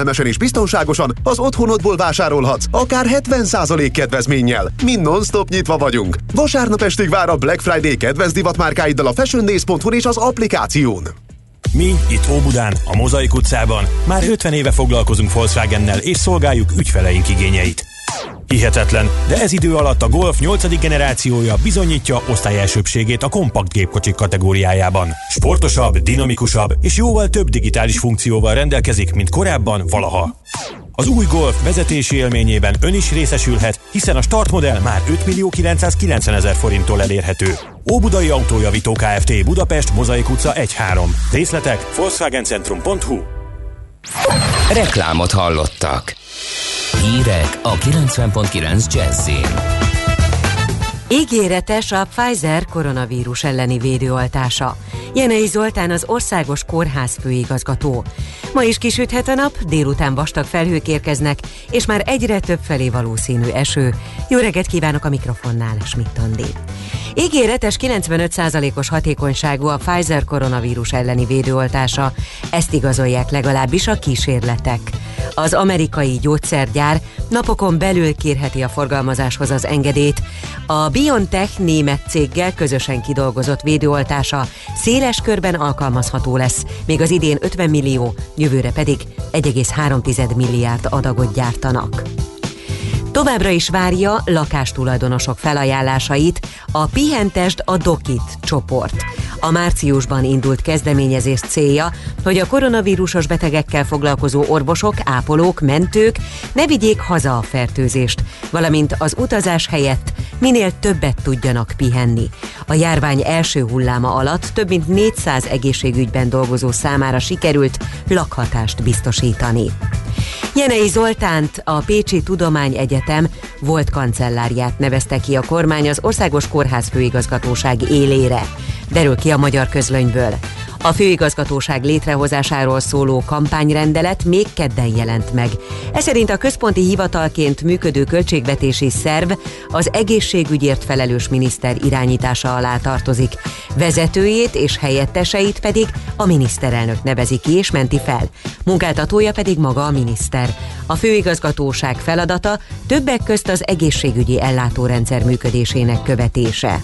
Elmesen és biztonságosan az otthonodból vásárolhatsz, akár 70% kedvezménnyel. Mi non-stop nyitva vagyunk. Vasárnap estig vár a Black Friday kedvez divatmárkáiddal a fashiondays.hu és az applikáción. Mi itt Óbudán, a Mozaik utcában már 50 éve foglalkozunk Volkswagennel és szolgáljuk ügyfeleink igényeit. Hihetetlen, de ez idő alatt a Golf 8. generációja bizonyítja osztályelsőbségét a kompakt gépkocsik kategóriájában. Sportosabb, dinamikusabb és jóval több digitális funkcióval rendelkezik, mint korábban valaha. Az új Golf vezetési élményében ön is részesülhet, hiszen a startmodell már 5 millió 990 ezer forinttól elérhető. Óbudai Autójavító Kft. Budapest, Mozaik utca 1-3. Részletek volkswagencentrum.hu Reklámot hallottak. Hírek a 90.9 Jazzin. Ígéretes a Pfizer koronavírus elleni védőoltása. Jenei Zoltán az Országos Kórház főigazgató. Ma is kisüthet a nap, délután vastag felhők érkeznek, és már egyre több felé valószínű eső. Jó reggelt kívánok a mikrofonnál, Schmidt Andi. Ígéretes 95%-os hatékonyságú a Pfizer koronavírus elleni védőoltása, ezt igazolják legalábbis a kísérletek. Az amerikai gyógyszergyár napokon belül kérheti a forgalmazáshoz az engedélyt. A BioNTech német céggel közösen kidolgozott védőoltása széles körben alkalmazható lesz, még az idén 50 millió, jövőre pedig 1,3 milliárd adagot gyártanak. Továbbra is várja lakástulajdonosok felajánlásait a Pihentest a Dokit csoport. A márciusban indult kezdeményezés célja, hogy a koronavírusos betegekkel foglalkozó orvosok, ápolók, mentők ne vigyék haza a fertőzést, valamint az utazás helyett minél többet tudjanak pihenni. A járvány első hulláma alatt több mint 400 egészségügyben dolgozó számára sikerült lakhatást biztosítani. Jenei Zoltánt a Pécsi Tudományegyetem volt kancellárját nevezte ki a kormány az Országos Kórház főigazgatóság élére. Derül ki a magyar közlönyből. A főigazgatóság létrehozásáról szóló kampányrendelet még kedden jelent meg. Ez szerint a központi hivatalként működő költségvetési szerv az egészségügyért felelős miniszter irányítása alá tartozik. Vezetőjét és helyetteseit pedig a miniszterelnök nevezi ki és menti fel. Munkáltatója pedig maga a miniszter. A főigazgatóság feladata többek közt az egészségügyi ellátórendszer működésének követése.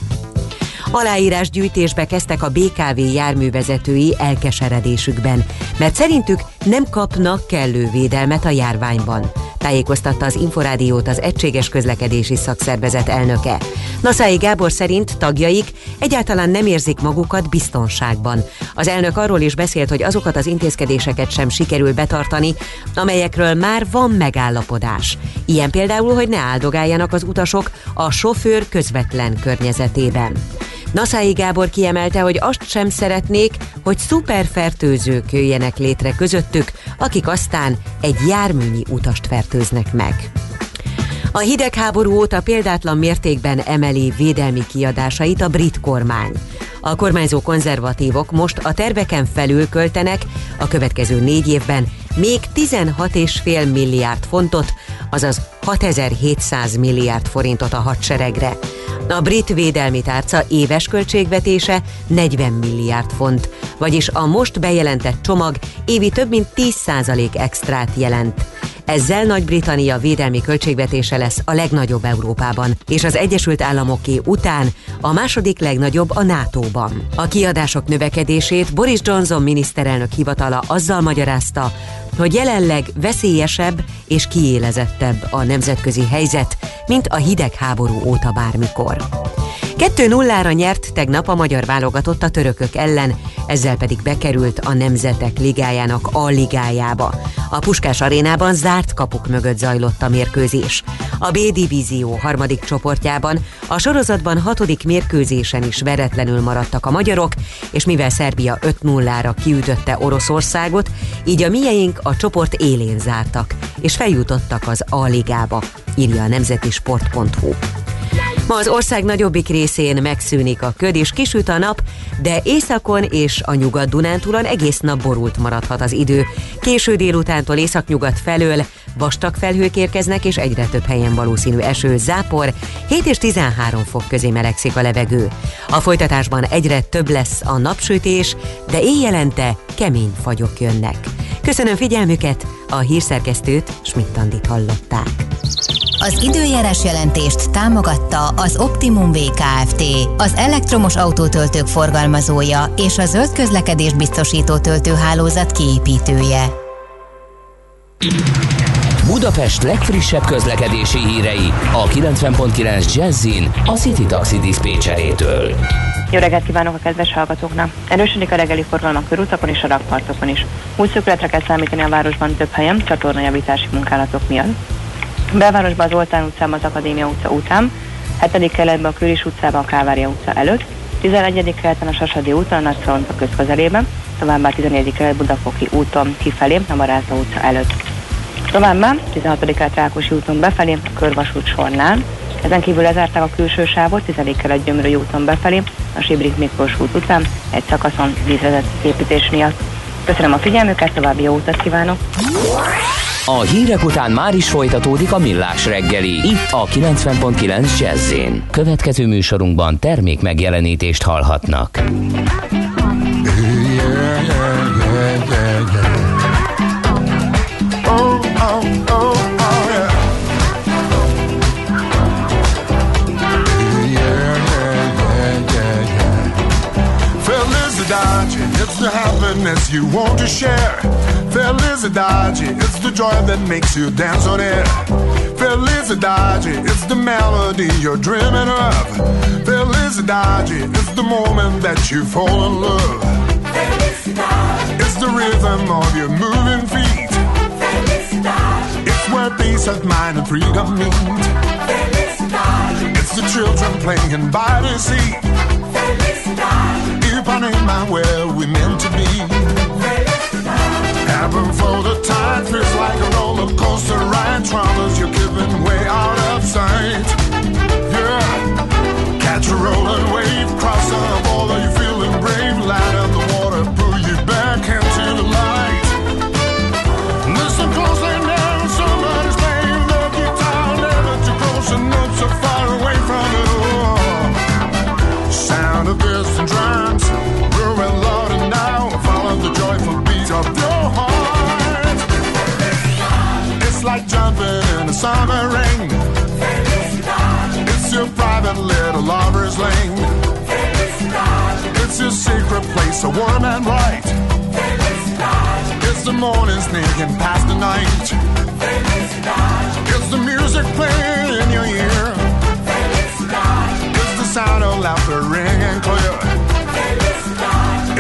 Aláírás gyűjtésbe kezdtek a BKV járművezetői elkeseredésükben, mert szerintük nem kapnak kellő védelmet a járványban tájékoztatta az Inforádiót az Egységes Közlekedési Szakszervezet elnöke. Naszái Gábor szerint tagjaik egyáltalán nem érzik magukat biztonságban. Az elnök arról is beszélt, hogy azokat az intézkedéseket sem sikerül betartani, amelyekről már van megállapodás. Ilyen például, hogy ne áldogáljanak az utasok a sofőr közvetlen környezetében. Naszái Gábor kiemelte, hogy azt sem szeretnék, hogy szuperfertőzők jöjjenek létre közöttük, akik aztán egy járműnyi utast fertőznek meg. A hidegháború óta példátlan mértékben emeli védelmi kiadásait a brit kormány. A kormányzó konzervatívok most a terveken felül költenek a következő négy évben még 16,5 milliárd fontot, azaz 6700 milliárd forintot a hadseregre. A brit védelmi tárca éves költségvetése 40 milliárd font, vagyis a most bejelentett csomag évi több mint 10% extrát jelent. Ezzel Nagy-Britannia védelmi költségvetése lesz a legnagyobb Európában, és az Egyesült Államoké után a második legnagyobb a NATO-ban. A kiadások növekedését Boris Johnson miniszterelnök hivatala azzal magyarázta, hogy jelenleg veszélyesebb és kiélezettebb a nemzetközi helyzet, mint a hidegháború óta bármikor. 2-0-ra nyert tegnap a magyar válogatott a törökök ellen, ezzel pedig bekerült a Nemzetek Ligájának A ligájába. A Puskás arénában zárt kapuk mögött zajlott a mérkőzés. A B divízió harmadik csoportjában a sorozatban hatodik mérkőzésen is veretlenül maradtak a magyarok, és mivel Szerbia 5-0-ra kiütötte Oroszországot, így a mieink a csoport élén zártak, és feljutottak az A ligába, írja a nemzeti sport.hu. Ma az ország nagyobbik részén megszűnik a köd és kisüt a nap, de északon és a nyugat-dunántúlon egész nap borult maradhat az idő. Késő délutántól északnyugat felől vastag felhők érkeznek, és egyre több helyen valószínű eső, zápor, 7 és 13 fok közé melegszik a levegő. A folytatásban egyre több lesz a napsütés, de éjjelente kemény fagyok jönnek. Köszönöm figyelmüket, A hírszerkesztőt Schmidt-Tandit hallották. Az időjárás jelentést támogatta az Optimum VKFT, az elektromos autótöltők forgalmazója és a zöld közlekedés biztosító töltőhálózat kiépítője. Budapest legfrissebb közlekedési hírei a 90.9 Jazzin a City Taxi Dispécsejétől. Jó reggelt kívánok a kedves hallgatóknak! Erősödik a reggeli forgalom a körútakon és a rakpartokon is. Húszszökületre kell számítani a városban több helyen csatornajavítási munkálatok miatt. Belvárosban az Oltán utcában az Akadémia utca után, 7. keletben a Küris utcában a Kávária utca előtt, 11. keleten a Sasadi úton a Nagy Szalonta közközelében, továbbá 14. kelet Budafoki úton kifelé a Marázda utca előtt. Továbbá 16. kelet Rákosi úton befelé Körvasút sornál, ezen kívül lezárták a külső sávot 10. kelet Gyömrői úton befelé a Sibrik Miklós út után egy szakaszon vízvezet építés miatt. Köszönöm a figyelmüket, további jó utat kívánok! A hírek után már is folytatódik a millás reggeli, itt a 90.9 jazz Következő műsorunkban termék megjelenítést hallhatnak. The happiness you want to share. Felicidade, it's the joy that makes you dance on air. Felicidade, it's the melody you're dreaming of. Felicidade, it's the moment that you fall in love. Felicidade, it's the rhythm of your moving feet. Felicidade, it's where peace of mind and freedom meet. Felicidade, it's the children playing by the sea. Felicidade, if I name my where we meant to be. Heaven for the tide feels like a roller coaster ride. Troubles you're giving way out of sight. Yeah, catch a rolling wave, cross the border, you're feeling brave. Light up the water, pull you back like jumping in the summer rain. It's your private little lover's lane. It's your secret place, so warm and bright. It's the morning sneaking past the night. It's the music playing in your ear. It's the sound of laughter ringing clear.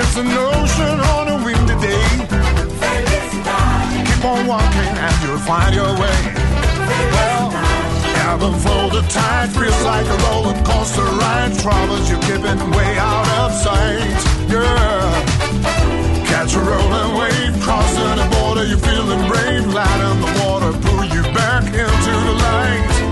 It's an ocean on a. Keep on walking and you'll find your way. Well, heaven for the tide feels like a roller coaster ride. Troubles you're giving way out of sight. Yeah. Catch a rolling wave, crossing the border, you're feeling brave. Light in the water, pull you back into the light.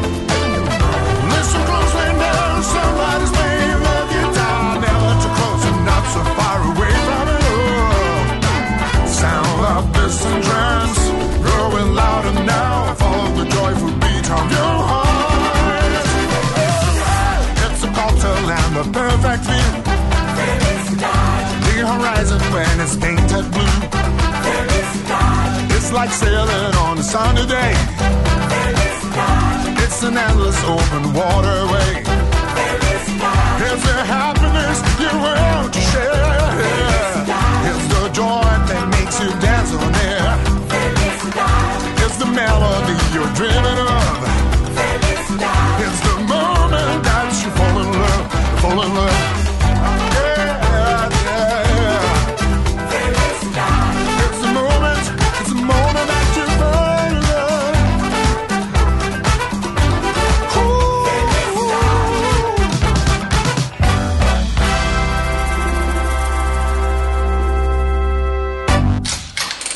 When it's painted blue. It's like sailing on a sunny day. It's an endless open waterway. It's the happiness you want to share. It's the joy that makes you dance on air. It's the melody you're dreaming of. It's the moment that you fall in love, fall in love.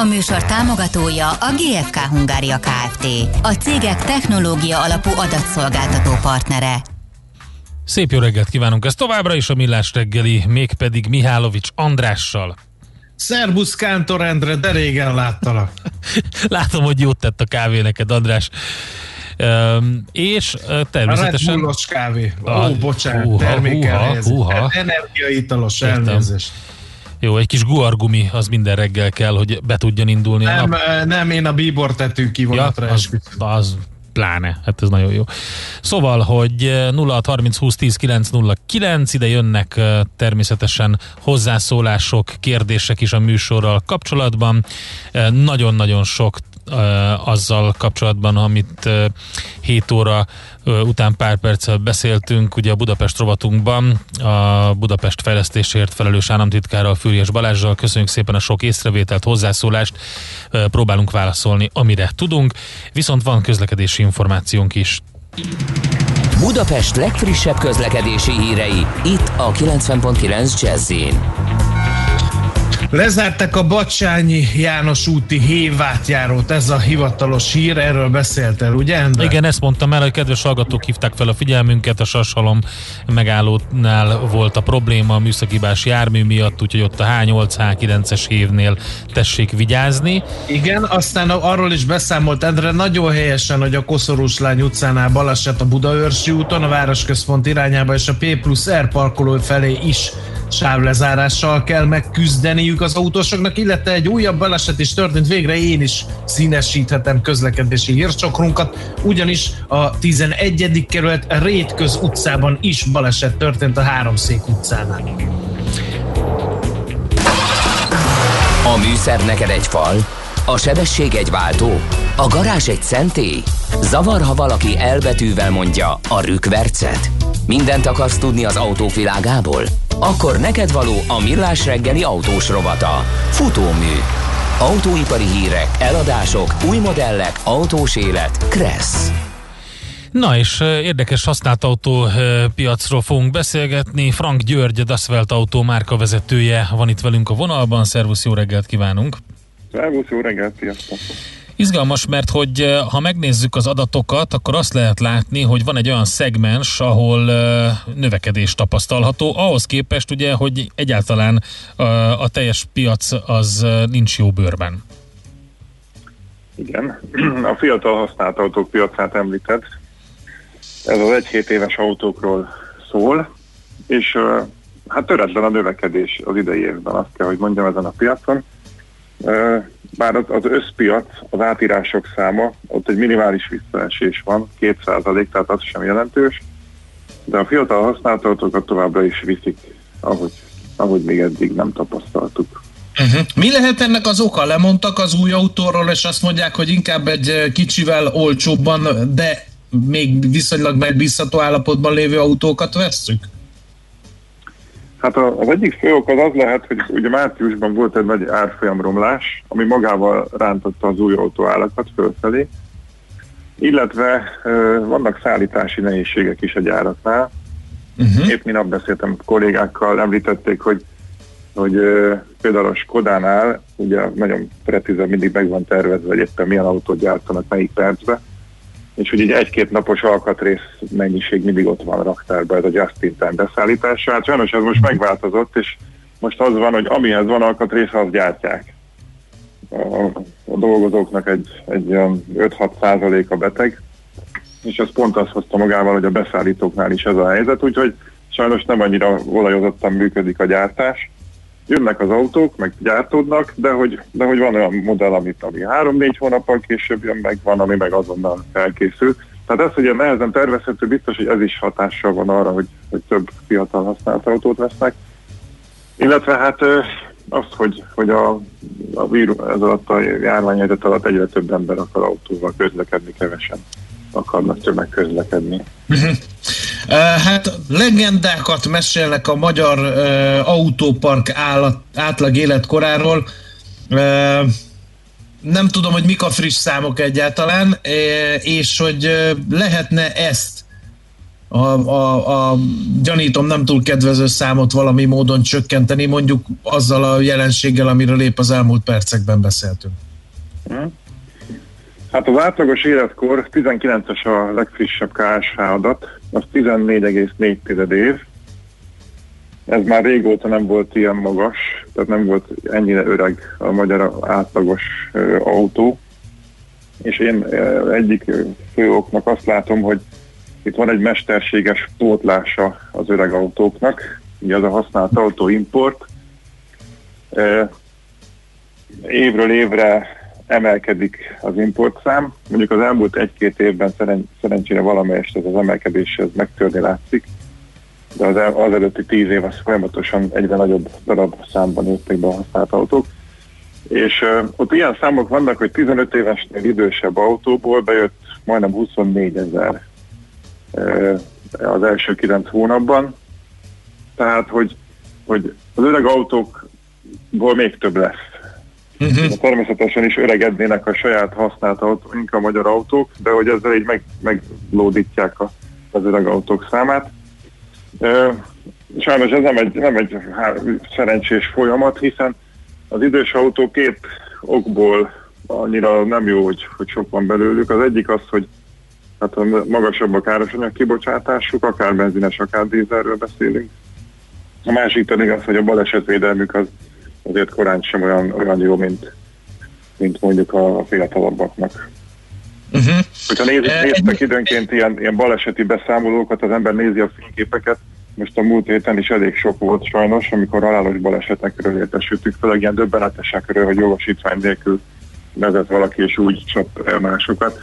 A műsor támogatója a GFK Hungária Kft. A cégek technológia alapú adatszolgáltató partnere. Szép jó reggelt kívánunk, ez továbbra is a Millás reggeli, mégpedig Mihálovics Andrással. Szerbusz Kántor Endre, de régen láttalak. Látom, hogy jót tett a kávé neked, András. Um, és uh, természetesen... A Red kávé. Ó, bocsánat, uh, termékelhelyezés. Uh, Energiaitalos, elnézést. Jó, egy kis guargumi az minden reggel kell, hogy be tudjon indulni nem, a nap. Nem, én a bíbor tetű kivonatra ja, az, az pláne, hát ez nagyon jó. Szóval, hogy 0630 20 10 909, ide jönnek természetesen hozzászólások, kérdések is a műsorral kapcsolatban. Nagyon-nagyon sok azzal kapcsolatban, amit 7 óra után pár perccel beszéltünk, ugye a Budapest rovatunkban, a Budapest fejlesztésért felelős államtitkárral, Fűries Balázsral. Köszönjük szépen a sok észrevételt, hozzászólást, próbálunk válaszolni, amire tudunk, viszont van közlekedési információnk is. Budapest legfrissebb közlekedési hírei, itt a 90.9 jazz Lezárták a Bacsányi János úti hévátjárót, ez a hivatalos hír, erről beszéltél, ugye Endre? Igen, ezt mondtam el, hogy kedves hallgatók hívták fel a figyelmünket, a Sassalom megállónál volt a probléma a műszakibás jármű miatt, úgyhogy ott a H8, H9-es hévnél tessék vigyázni. Igen, aztán arról is beszámolt Endre nagyon helyesen, hogy a Koszorús Lány utcánál baleset a Budaörsi úton, a városközpont irányába és a P plusz R parkoló felé is sávlezárással kell megküzdeniük az autósoknak, illetve egy újabb baleset is történt, végre én is színesíthetem közlekedési hírcsokrunkat, ugyanis a 11. kerület Rétköz utcában is baleset történt a Háromszék utcánál. A műszer neked egy fal, a sebesség egy váltó, a garázs egy szentély. Zavar, ha valaki elbetűvel mondja a rükvercet. Mindent akarsz tudni az autóvilágából? Akkor neked való a millás reggeli autós rovata. Futómű. Autóipari hírek, eladások, új modellek, autós élet. Kressz. Na és érdekes használt autó piacról fogunk beszélgetni. Frank György, a Dasvelt autó márka vezetője van itt velünk a vonalban. Szervusz, jó reggelt kívánunk! Szervusz, jó reggelt, sziasztok! Izgalmas, mert hogy ha megnézzük az adatokat, akkor azt lehet látni, hogy van egy olyan szegmens, ahol növekedés tapasztalható, ahhoz képest ugye, hogy egyáltalán a teljes piac az nincs jó bőrben. Igen, a fiatal használt autók piacát említett. Ez az egy-hét éves autókról szól, és hát töretlen a növekedés az idei évben, azt kell, hogy mondjam ezen a piacon bár az, az összpiac, az átírások száma, ott egy minimális visszaesés van, 2%, tehát az sem jelentős, de a fiatal használtatókat továbbra is viszik, ahogy, ahogy még eddig nem tapasztaltuk. Uh-huh. Mi lehet ennek az oka? Lemondtak az új autóról, és azt mondják, hogy inkább egy kicsivel olcsóbban, de még viszonylag megbízható állapotban lévő autókat vesszük? Hát az egyik fő ok az az lehet, hogy ugye márciusban volt egy nagy árfolyamromlás, ami magával rántotta az új autóállakat fölfelé, illetve vannak szállítási nehézségek is a gyáraknál. Uh-huh. Épp minap beszéltem kollégákkal, említették, hogy, hogy például a Skodánál ugye nagyon precízen mindig meg van tervezve, hogy éppen milyen autót gyártanak melyik percbe, és hogy egy egy-két napos alkatrész mennyiség mindig ott van a raktárban, ez a just-in-time beszállítás. Hát sajnos ez most megváltozott, és most az van, hogy amihez van alkatrész, azt gyártják. A, a dolgozóknak egy, egy 5-6 százalék a beteg, és ez pont azt hozta magával, hogy a beszállítóknál is ez a helyzet, úgyhogy sajnos nem annyira olajozottan működik a gyártás, jönnek az autók, meg gyártódnak, de hogy, de hogy van olyan modell, amit ami három-négy hónappal később jön meg, van, ami meg azonnal elkészül. Tehát ez, ilyen nehezen tervezhető, biztos, hogy ez is hatással van arra, hogy, hogy több fiatal használt autót vesznek. Illetve hát azt, hogy, hogy a, a víru, ez alatt a járványhelyzet alatt egyre több ember akar autóval közlekedni, kevesen akarnak tömegközlekedni. Uh-huh. Hát legendákat mesélnek a magyar uh, autópark állat, átlag életkoráról. Uh, nem tudom, hogy mik a friss számok egyáltalán, és hogy lehetne ezt a, a, a gyanítom nem túl kedvező számot valami módon csökkenteni, mondjuk azzal a jelenséggel, amiről épp az elmúlt percekben beszéltünk. Hát az átlagos életkor 19-es a legfrissebb KSH adat, az 14,4 év. Ez már régóta nem volt ilyen magas, tehát nem volt ennyire öreg a magyar átlagos autó. És én egyik fő oknak azt látom, hogy itt van egy mesterséges pótlása az öreg autóknak, ugye az a használt autóimport. Évről évre emelkedik az importszám. Mondjuk az elmúlt egy-két évben szeren- szerencsére valamelyest ez az emelkedés ez megtörni látszik, de az, el- az előtti tíz év az folyamatosan egyre nagyobb darab számban a használt autók. És uh, ott ilyen számok vannak, hogy 15 évesnél idősebb autóból bejött majdnem 24 ezer uh, az első 9 hónapban. Tehát, hogy, hogy az öreg autókból még több lesz. Uh-huh. Természetesen is öregednének a saját használt autóink, a magyar autók, de hogy ezzel így meg, meglódítják a, az öreg autók számát. E, sajnos ez nem egy, nem egy há- szerencsés folyamat, hiszen az idős autó két okból annyira nem jó, hogy, hogy sok van belőlük. Az egyik az, hogy hát a magasabb a károsanyag kibocsátásuk, akár benzines, akár dízelről beszélünk. A másik pedig az, hogy a balesetvédelmük az azért korán sem olyan, olyan jó, mint, mint mondjuk a fiatalabbaknak. Uh-huh. Hogyha néz, néztek időnként ilyen, ilyen baleseti beszámolókat, az ember nézi a fényképeket, most a múlt héten is elég sok volt sajnos, amikor halálos balesetekről értesültük, főleg ilyen döbbenetesekről, hogy jogosítvány nélkül vezet valaki, és úgy csap el másokat.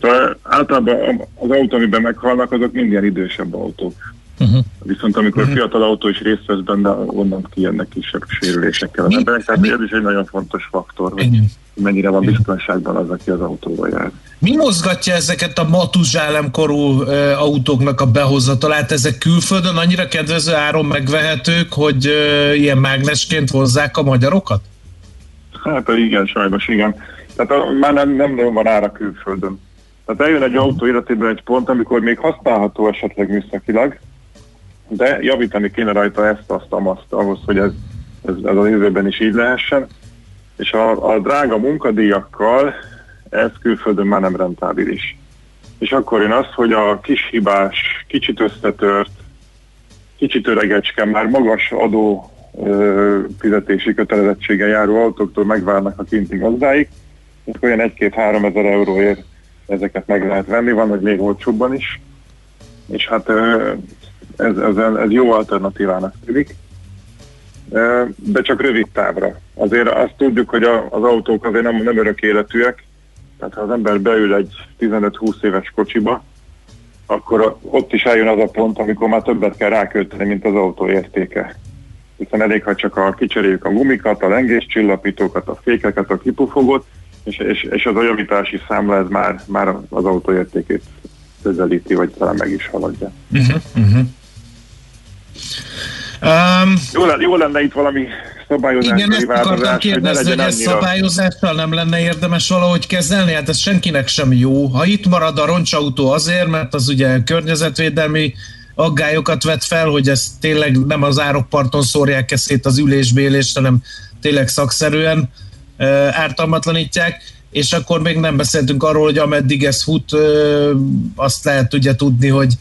Szóval általában az autó, amiben meghalnak, azok mind ilyen idősebb autók. Uh-huh. Viszont amikor uh-huh. fiatal autó is részt vesz benne, onnan kijönnek kisebb sérülésekkel az Mi- emberek. Tehát mi- ez is egy nagyon fontos faktor, hogy Igen. mennyire van biztonságban az, aki az autóval jár. Mi mozgatja ezeket a Matuzsálem korú ö, autóknak a behozatalát? Ezek külföldön annyira kedvező áron megvehetők, hogy ö, ilyen mágnesként hozzák a magyarokat? Hát igen, sajnos igen. Tehát a, már nem, nem nagyon van ára külföldön. Tehát eljön egy autó életében egy pont, amikor még használható esetleg műszakilag, de javítani kéne rajta ezt, azt, azt ahhoz, hogy ez, ez, ez a jövőben is így lehessen. És a, a drága munkadíjakkal ez külföldön már nem rentábilis. És akkor jön az, hogy a kis hibás, kicsit összetört, kicsit öregecske, már magas adó ö, fizetési kötelezettséggel járó autóktól megvárnak a kinti gazdáik, és olyan egy-két-három ezer euróért ezeket meg lehet venni, van, hogy még olcsóbban is, és hát ö, ez, ez, ez jó alternatívának tűnik, de csak rövid távra. Azért azt tudjuk, hogy a, az autók azért nem, nem örök életűek, tehát ha az ember beül egy 15-20 éves kocsiba, akkor ott is eljön az a pont, amikor már többet kell rákölteni, mint az autó értéke. Hiszen elég, ha csak a, kicseréljük a gumikat, a lengéscsillapítókat, a fékeket, a kipufogót, és, és, és az a javítási számla ez már, már az autó értékét közelíti, vagy talán meg is haladja. Uh-huh, uh-huh. Um, Jó, lenne, jó lenne itt valami szabályozási igen, ezt akartam hogy kérdezni, hogy legyen ezt szabályozással nem lenne érdemes valahogy kezelni? Hát ez senkinek sem jó. Ha itt marad a roncsautó azért, mert az ugye környezetvédelmi aggályokat vet fel, hogy ez tényleg nem az árokparton szórják ezt szét az ülésbélést, hanem tényleg szakszerűen uh, ártalmatlanítják, és akkor még nem beszéltünk arról, hogy ameddig ez fut, uh, azt lehet ugye tudni, hogy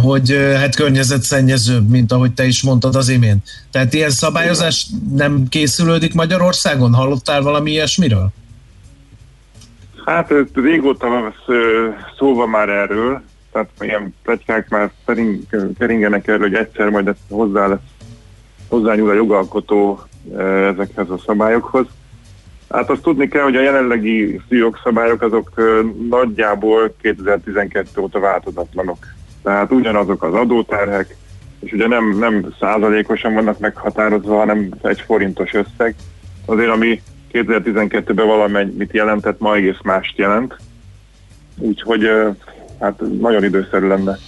hogy hát környezetszennyezőbb, mint ahogy te is mondtad az imént. Tehát ilyen szabályozás nem készülődik Magyarországon? Hallottál valami ilyesmiről? Hát régóta van ez, ö, szó van már erről, tehát ilyen pletykák már kering, keringenek erről, hogy egyszer majd ezt hozzá lesz, hozzányúl a jogalkotó ezekhez a szabályokhoz. Hát azt tudni kell, hogy a jelenlegi jogszabályok azok nagyjából 2012 óta változatlanok. Tehát ugyanazok az adóterhek, és ugye nem, nem százalékosan vannak meghatározva, hanem egy forintos összeg. Azért, ami 2012-ben valamennyit jelentett, ma egész mást jelent. Úgyhogy hát nagyon időszerű lenne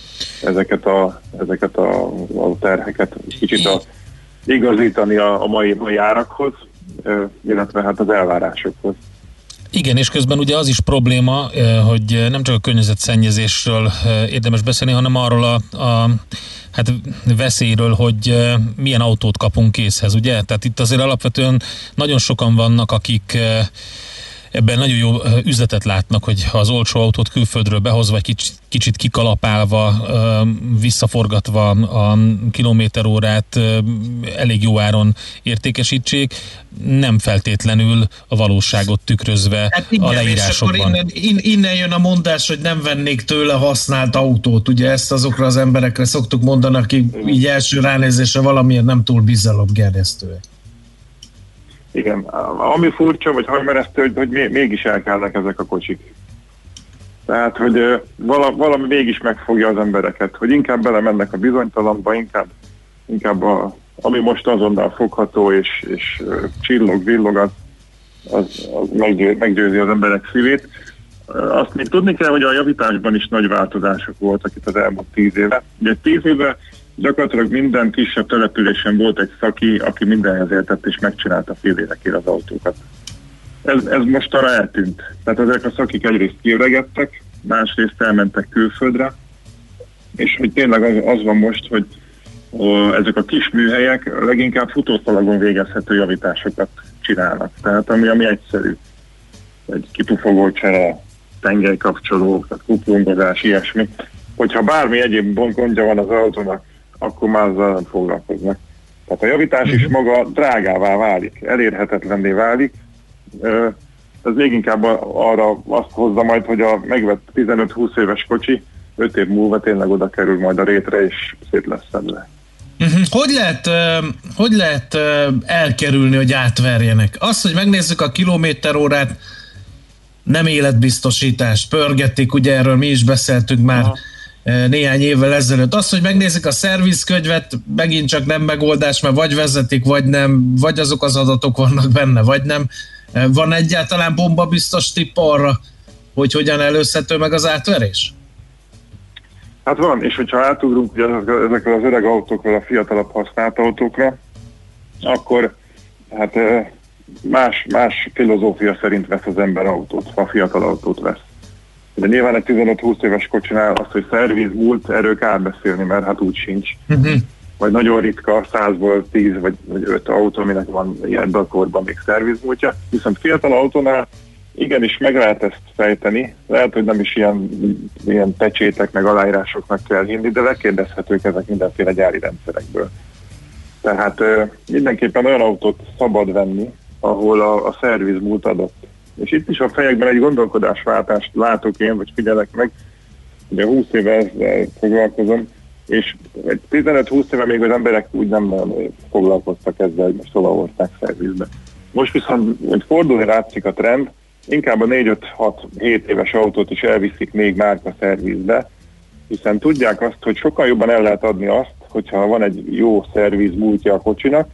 ezeket a, ezeket a, a terheket kicsit a, igazítani a, a mai, mai árakhoz, illetve hát az elvárásokhoz. Igen, és közben ugye az is probléma, eh, hogy nem csak a környezetszennyezésről eh, érdemes beszélni, hanem arról a, a hát veszélyről, hogy eh, milyen autót kapunk készhez, ugye? Tehát itt azért alapvetően nagyon sokan vannak, akik ebben nagyon jó üzletet látnak, hogy ha az olcsó autót külföldről behozva, kicsit, kicsit kikalapálva, visszaforgatva a kilométerórát elég jó áron értékesítsék, nem feltétlenül a valóságot tükrözve Hát a igen, és akkor leírásokban. innen, in, innen jön a mondás, hogy nem vennék tőle használt autót. Ugye ezt azokra az emberekre szoktuk mondani, akik így első ránézésre valamiért nem túl bizalomgerjesztőek. Igen, ami furcsa, vagy hajmeresztő, hogy, hogy még- mégis elkelnek ezek a kocsik. Tehát, hogy valami mégis megfogja az embereket, hogy inkább belemennek a bizonytalanba, inkább, inkább a, ami most azonnal fogható és, és csillog, villog, az, az, az meggyő, meggyőzi az emberek szívét. Azt még tudni kell, hogy a javításban is nagy változások voltak itt az elmúlt tíz éve. Ugye tíz éve gyakorlatilag minden kisebb településen volt egy szaki, aki mindenhez értett és megcsinálta fél évekért az autókat. Ez, ez most arra eltűnt. Tehát ezek a szakik egyrészt kiöregettek, másrészt elmentek külföldre, és hogy tényleg az, az van most, hogy ó, ezek a kis műhelyek leginkább futószalagon végezhető javításokat csinálnak. Tehát ami, ami egyszerű. Egy kipufogó csere, tengelykapcsoló, kuplungozás, ilyesmi. Hogyha bármi egyéb gondja van az autónak, akkor már azzal nem foglalkoznak. Tehát a javítás is maga drágává válik, elérhetetlenné válik, ez még inkább arra azt hozza majd, hogy a megvett 15-20 éves kocsi 5 év múlva tényleg oda kerül majd a rétre, és szét lesz szedve. Uh-huh. Hogy lehet, hogy lehet elkerülni, hogy átverjenek? Az, hogy megnézzük a kilométerórát, nem életbiztosítás, pörgetik, ugye erről mi is beszéltünk már ö, néhány évvel ezelőtt. Az, hogy megnézzük a szervizkönyvet, megint csak nem megoldás, mert vagy vezetik, vagy nem, vagy azok az adatok vannak benne, vagy nem. Ö, Van egyáltalán bombabiztos tipp arra, hogy hogyan előzhető meg az átverés? Hát van, és hogyha átugrunk ugye ezek- ezekről az öreg autókról a fiatalabb használt autókra, akkor hát ö, más, más filozófia szerint vesz az ember autót, ha fiatal autót vesz. De nyilván egy 15-20 éves kocsinál azt, hogy szerviz, múlt, erről kár beszélni, mert hát úgy sincs. Uh-huh. Vagy nagyon ritka, 100-ból 10 vagy, vagy 5 autó, aminek van ilyen a korban még szervizmúltja. Viszont fiatal autónál igenis meg lehet ezt fejteni, lehet, hogy nem is ilyen, ilyen pecsétek meg aláírásoknak kell hinni, de lekérdezhetők ezek mindenféle gyári rendszerekből. Tehát ö, mindenképpen olyan autót szabad venni, ahol a, a szerviz múlt adott. És itt is a fejekben egy gondolkodásváltást látok én, vagy figyelek meg, ugye 20 éve ezzel foglalkozom, és egy 15-20 éve még az emberek úgy nem foglalkoztak ezzel, hogy most hova hozták szervizbe. Most viszont, hogy fordulni látszik a trend, inkább a 4-5-6-7 éves autót is elviszik még márka szervizbe, hiszen tudják azt, hogy sokkal jobban el lehet adni azt, hogyha van egy jó szerviz múltja a kocsinak,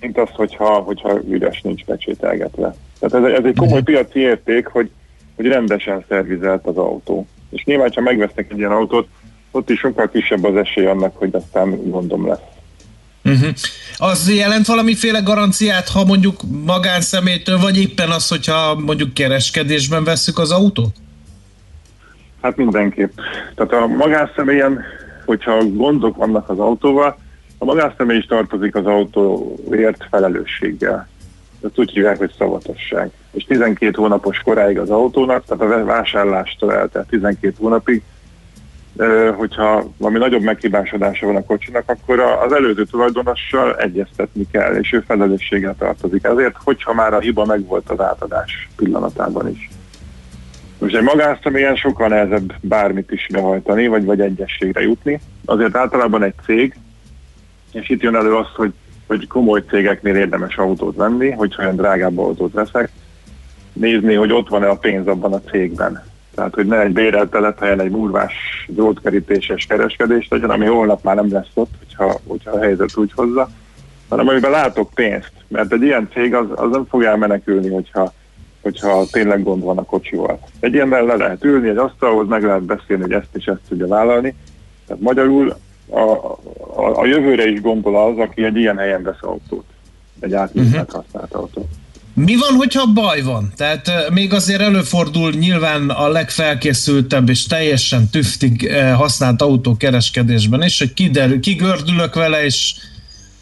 mint az, hogyha, hogyha üres nincs pecsételgetve. Tehát ez, ez egy komoly piaci érték, hogy, hogy rendesen szervizelt az autó. És nyilván, ha megvesznek egy ilyen autót, ott is sokkal kisebb az esély annak, hogy aztán gondom lesz. Uh-huh. Az jelent valamiféle garanciát, ha mondjuk magánszemélytől, vagy éppen az, hogyha mondjuk kereskedésben vesszük az autót? Hát mindenképp. Tehát a magánszemélyen, hogyha gondok vannak az autóval, a magánszemély is tartozik az autóért felelősséggel. Ezt úgy hívják, hogy szavatosság. És 12 hónapos koráig az autónak, tehát a vásárlástól eltelt 12 hónapig, hogyha valami nagyobb meghibásodása van a kocsinak, akkor az előző tulajdonossal egyeztetni kell, és ő felelősséggel tartozik. Ezért, hogyha már a hiba megvolt az átadás pillanatában is. Most egy magánszemélyen sokkal nehezebb bármit is behajtani, vagy, vagy egyességre jutni. Azért általában egy cég, és itt jön elő az, hogy, hogy komoly cégeknél érdemes autót venni, hogyha olyan drágább autót veszek, nézni, hogy ott van-e a pénz abban a cégben. Tehát, hogy ne egy bérelt telephelyen egy murvás, drótkerítéses kereskedés legyen, ami holnap már nem lesz ott, hogyha, hogyha a helyzet úgy hozza, hanem amiben látok pénzt. Mert egy ilyen cég az, az nem fog elmenekülni, hogyha, hogyha tényleg gond van a kocsival. Egy ilyennel le lehet ülni, egy asztalhoz meg lehet beszélni, hogy ezt és ezt tudja vállalni. Tehát magyarul a, a, a jövőre is gondol az, aki egy ilyen helyen vesz autót. Egy átmentet uh-huh. használt autót. Mi van, hogyha baj van? Tehát még azért előfordul nyilván a legfelkészültebb és teljesen tüftig használt autókereskedésben is, hogy kiderül, kigördülök vele, és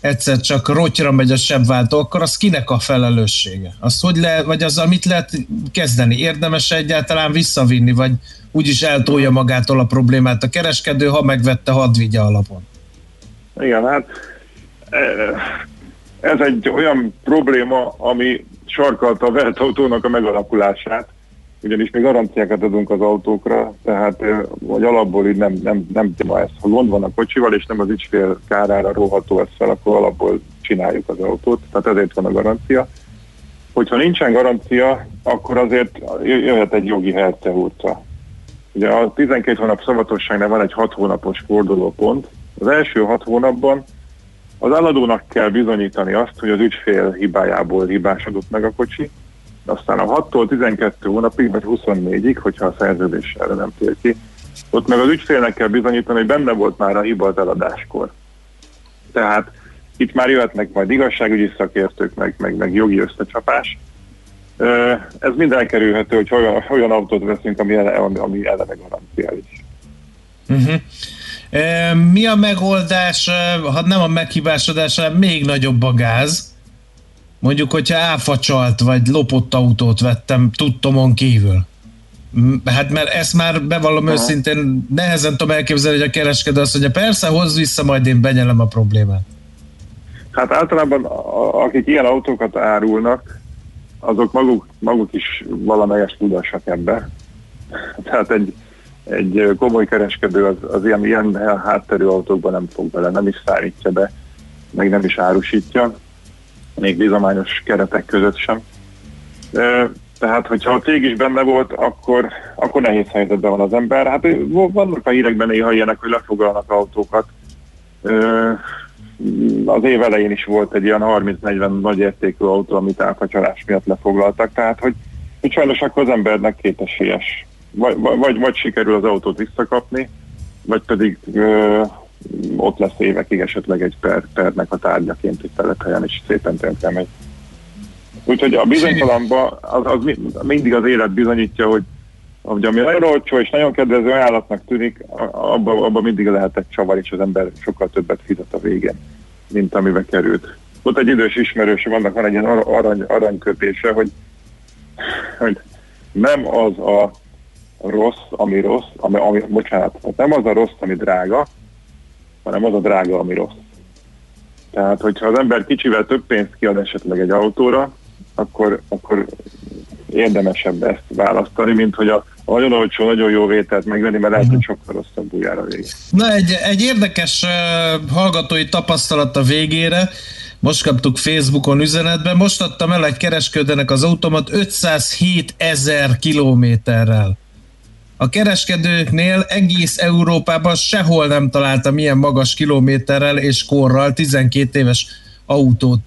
egyszer csak rotyra megy a sebváltó, akkor az kinek a felelőssége? Az hogy le, vagy azzal mit lehet kezdeni? Érdemes egyáltalán visszavinni, vagy úgyis eltolja magától a problémát a kereskedő, ha megvette, hadd vigye alapon? Igen, hát e, ez egy olyan probléma, ami sarkalta a autónak a megalakulását, ugyanis mi garanciákat adunk az autókra, tehát vagy alapból így nem, nem, nem téma ez. Ha gond van a kocsival, és nem az ügyfél kárára róható ez fel, akkor alapból csináljuk az autót, tehát ezért van a garancia. Hogyha nincsen garancia, akkor azért jöhet egy jogi hercehurca. Ugye a 12 hónap szavatosságnál van egy 6 hónapos fordulópont. Az első 6 hónapban az eladónak kell bizonyítani azt, hogy az ügyfél hibájából hibásodott meg a kocsi, aztán a 6-tól 12 hónapig, vagy 24-ig, hogyha a szerződés erre nem tér ki, ott meg az ügyfélnek kell bizonyítani, hogy benne volt már a hiba az eladáskor. Tehát itt már jöhetnek majd igazságügyi szakértők, meg, meg, meg jogi összecsapás. Ez mind elkerülhető, hogy olyan, olyan autót veszünk, ami, ele, ami eleve garanciális. Uh-huh. Mi a megoldás, ha nem a meghibásodás, hanem még nagyobb a gáz? Mondjuk, hogyha áfacsalt, vagy lopott autót vettem tudtomon kívül. Hát mert ezt már bevallom Aha. őszintén, nehezen tudom elképzelni, hogy a kereskedő azt mondja, persze, hozz vissza, majd én benyelem a problémát. Hát általában akik ilyen autókat árulnak, azok maguk, maguk is valamelyes tudásak ebbe. Tehát egy, egy komoly kereskedő az, az ilyen, ilyen hátterű autókban nem fog bele, nem is szállítja be, meg nem is árusítja még bizományos keretek között sem. Tehát, hogyha a cég is benne volt, akkor, akkor nehéz helyzetben van az ember. Hát vannak a hírekben néha ilyenek, hogy lefoglalnak autókat. Az év elején is volt egy ilyen 30-40 nagy értékű autó, amit áfacsalás miatt lefoglaltak. Tehát, hogy, hogy sajnos akkor az embernek kétesélyes. Vagy, vagy, vagy sikerül az autót visszakapni, vagy pedig ott lesz évekig esetleg egy per, pernek a tárgyaként egy telephelyen, és szépen tönkre megy. Úgyhogy a bizonytalanban az, az mindig az élet bizonyítja, hogy, hogy ami nagyon olcsó és nagyon kedvező ajánlatnak tűnik, abban abba mindig lehet egy csavar, és az ember sokkal többet fizet a végén, mint amibe került. Ott egy idős ismerős, vannak van egy ilyen arany, aranykötése, hogy, hogy nem az a rossz, ami rossz, ami, ami bocsánat, nem az a rossz, ami drága, hanem az a drága, ami rossz. Tehát, hogyha az ember kicsivel több pénzt kiad esetleg egy autóra, akkor, akkor érdemesebb ezt választani, mint hogy a nagyon olcsó, nagyon jó vételt megvenni, mert lehet, hogy mhm. sokkal rosszabb újjára vége. Na, egy, egy érdekes uh, hallgatói tapasztalat a végére. Most kaptuk Facebookon üzenetben, most adtam el egy kereskedőnek az automat 507 ezer kilométerrel. A kereskedőknél egész Európában sehol nem találtam milyen magas kilométerrel és korral 12 éves autót.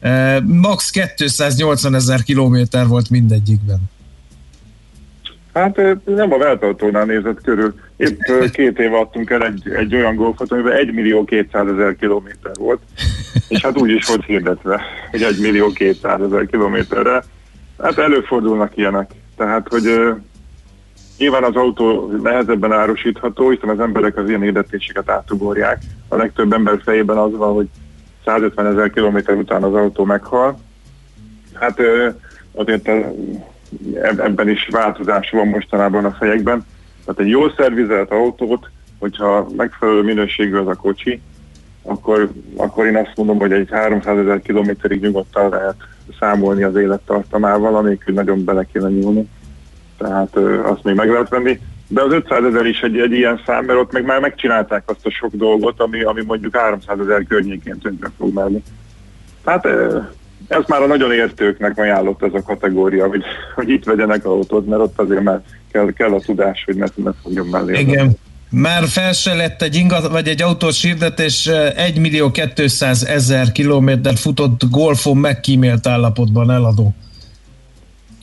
E, max 280 ezer kilométer volt mindegyikben. Hát nem a Veltautónál nézett körül. Épp két éve adtunk el egy, egy olyan golfot, amiben 1 millió 200 ezer kilométer volt, és hát úgy is volt hirdetve, hogy 1 millió 200 ezer kilométerre. Hát előfordulnak ilyenek. Tehát, hogy Nyilván az autó nehezebben árusítható, hiszen az emberek az ilyen hirdetéseket átugorják. A legtöbb ember fejében az van, hogy 150 ezer kilométer után az autó meghal. Hát azért ebben is változás van mostanában a fejekben. Tehát egy jól szervizelt autót, hogyha megfelelő minőségű az a kocsi, akkor, akkor én azt mondom, hogy egy 300 ezer kilométerig nyugodtan lehet számolni az élettartamával, anélkül nagyon bele kéne nyúlni tehát azt még meg lehet venni. De az 500 ezer is egy, egy ilyen szám, mert ott meg már megcsinálták azt a sok dolgot, ami, ami mondjuk 300 ezer környékén tönkre fog menni. Tehát ö, ez már a nagyon értőknek ajánlott ez a kategória, hogy, hogy itt vegyenek autót, mert ott azért már kell, kell a tudás, hogy ne, ne fogjon mellé. Igen. Már fel se lett egy ingat, vagy egy autós hirdetés, 1 millió 200 ezer kilométer futott golfon megkímélt állapotban eladó.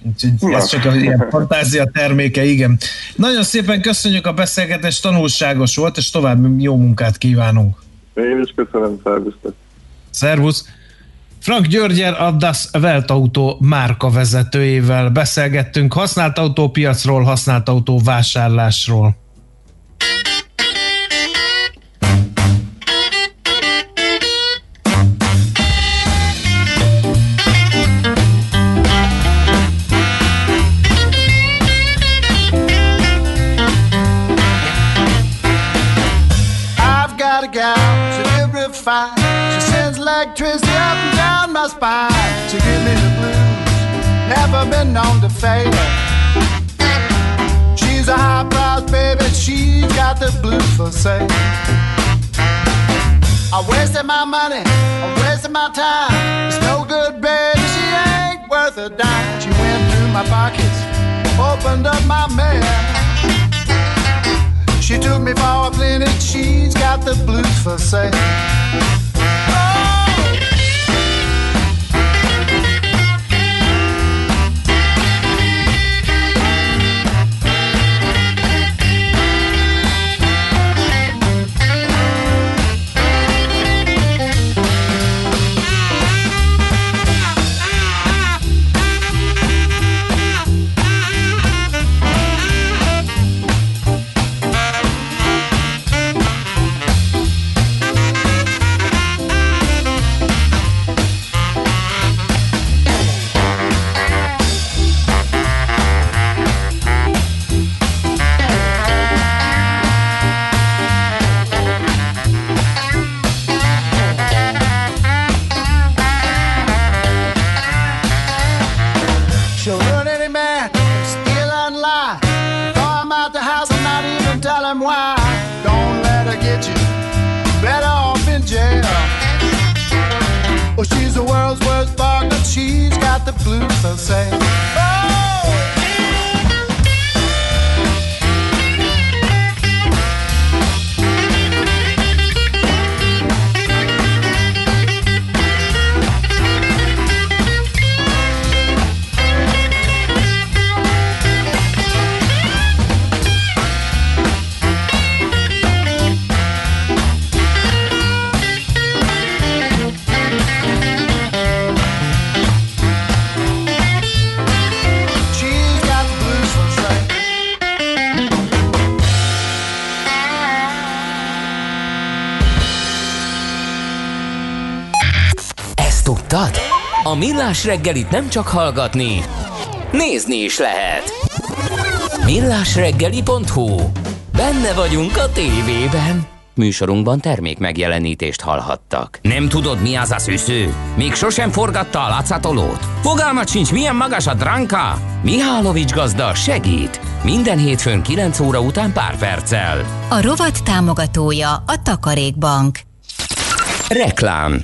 Úgyhogy ez csak a ilyen fantázia terméke, igen. Nagyon szépen köszönjük a beszélgetést, tanulságos volt, és tovább jó munkát kívánunk. Én is köszönöm, szervusztok. Szervusz. Frank Györgyer, a Das Welt Auto márka vezetőjével beszélgettünk használt autópiacról, használt autó vásárlásról. Sends electricity up and down my spine. She gives me the blues, never been known to fail. She's a high price baby, she's got the blues for sale. I wasted my money, I wasted my time. It's no good, baby, she ain't worth a dime. She went through my pockets, opened up my mail. She took me for a clinic, she's got the blues for sale. Bye. say. Millás reggelit nem csak hallgatni, nézni is lehet. Millásreggeli.hu Benne vagyunk a tévében. Műsorunkban termék megjelenítést hallhattak. Nem tudod, mi az a szűző? Még sosem forgatta a látszatolót? Fogalmat sincs, milyen magas a dránka? Mihálovics gazda segít. Minden hétfőn 9 óra után pár perccel. A rovat támogatója a Takarékbank. Reklám.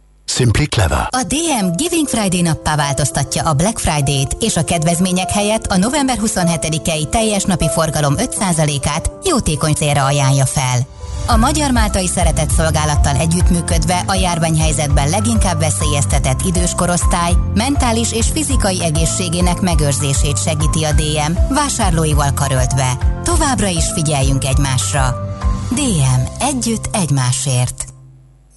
Simply clever. A DM Giving Friday nappá változtatja a Black Friday-t, és a kedvezmények helyett a november 27-i teljes napi forgalom 5%-át jótékony célra ajánlja fel. A Magyar Máltai Szeretett Szolgálattal együttműködve a járványhelyzetben leginkább veszélyeztetett idős korosztály mentális és fizikai egészségének megőrzését segíti a DM vásárlóival karöltve. Továbbra is figyeljünk egymásra. DM. Együtt egymásért.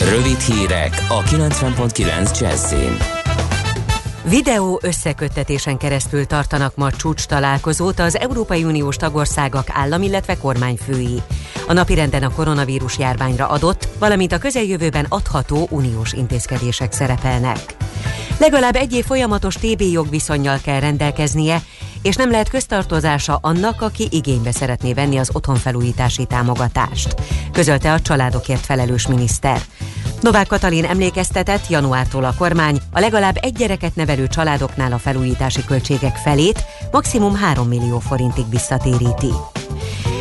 Rövid hírek a 90.9 Jazzin. Videó összeköttetésen keresztül tartanak ma csúcs találkozót az Európai Uniós tagországok állam, illetve kormányfői. A napirenden a koronavírus járványra adott, valamint a közeljövőben adható uniós intézkedések szerepelnek. Legalább egy év folyamatos TB jogviszonyjal kell rendelkeznie, és nem lehet köztartozása annak, aki igénybe szeretné venni az otthonfelújítási támogatást, közölte a családokért felelős miniszter. Novák Katalin emlékeztetett, januártól a kormány a legalább egy gyereket nevelő családoknál a felújítási költségek felét maximum 3 millió forintig visszatéríti.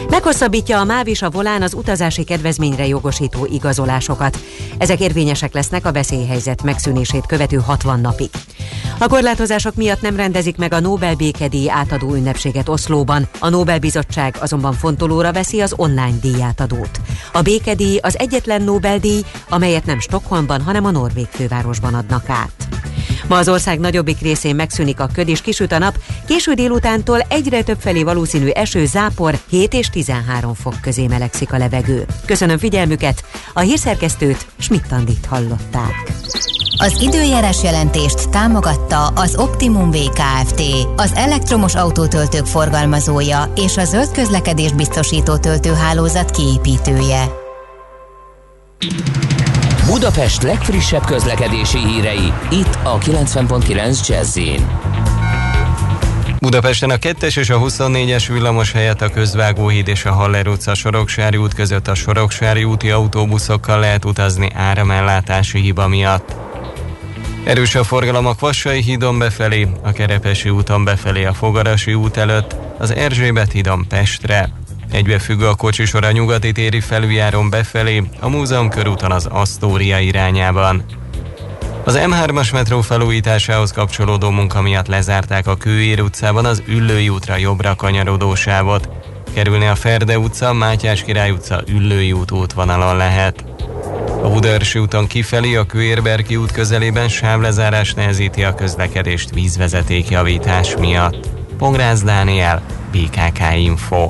Meghosszabbítja a MÁV és a volán az utazási kedvezményre jogosító igazolásokat. Ezek érvényesek lesznek a veszélyhelyzet megszűnését követő 60 napig. A korlátozások miatt nem rendezik meg a Nobel békedíj átadó ünnepséget Oszlóban. A Nobel-bizottság azonban fontolóra veszi az online díjátadót. A békedíj az egyetlen Nobel-díj, amelyet nem Stockholmban, hanem a Norvég fővárosban adnak át. Ma az ország nagyobbik részén megszűnik a köd és kisüt a nap, késő délutántól egyre több felé valószínű eső, zápor, 7 és 13 fok közé melegszik a levegő. Köszönöm figyelmüket, a hírszerkesztőt Schmidt-Tandit hallották. Az időjárás jelentést támogatta az Optimum VKFT, az elektromos autótöltők forgalmazója és a zöld közlekedés biztosító töltőhálózat kiépítője. Budapest legfrissebb közlekedési hírei, itt a 90.9 jazz Budapesten a 2-es és a 24-es villamos helyett a Közvágóhíd és a Haller utca Soroksári út között a Soroksári úti autóbuszokkal lehet utazni áramellátási hiba miatt. Erős a forgalom a Kvassai hídon befelé, a Kerepesi úton befelé a Fogarasi út előtt, az Erzsébet hídon Pestre. Egybefügg a kocsisor a nyugati téri felüljáron befelé, a múzeum körúton az Asztória irányában. Az M3-as metró felújításához kapcsolódó munka miatt lezárták a Kőér utcában az Üllői útra jobbra kanyarodó sávot. Kerülni a Ferde utca, Mátyás Király utca, Üllői út útvonalon lehet. A Budaörsi úton kifelé a Kőérberki út közelében sávlezárás nehezíti a közlekedést vízvezeték javítás miatt. Pongrász Dániel, BKK Info.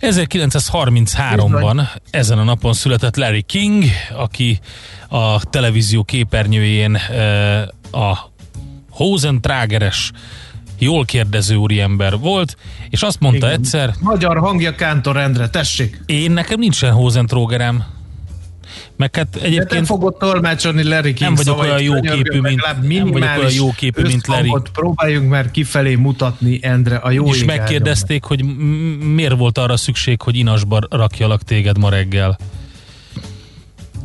1933-ban ezen a napon született Larry King, aki a televízió képernyőjén e, a Hosentrágeres jól kérdező úriember volt, és azt mondta Igen. egyszer... Magyar hangja Kántor Endre, tessék! Én nekem nincsen Hosentrógerem. Meg hát egyébként... De nem fogod tolmácsolni Larry King Nem vagyok olyan jó képű, mint, nem vagyok olyan jó képű, mint Larry. Próbáljunk már kifelé mutatni, Endre, a jó És megkérdezték, hogy miért volt arra szükség, hogy inasba rakjalak téged ma reggel.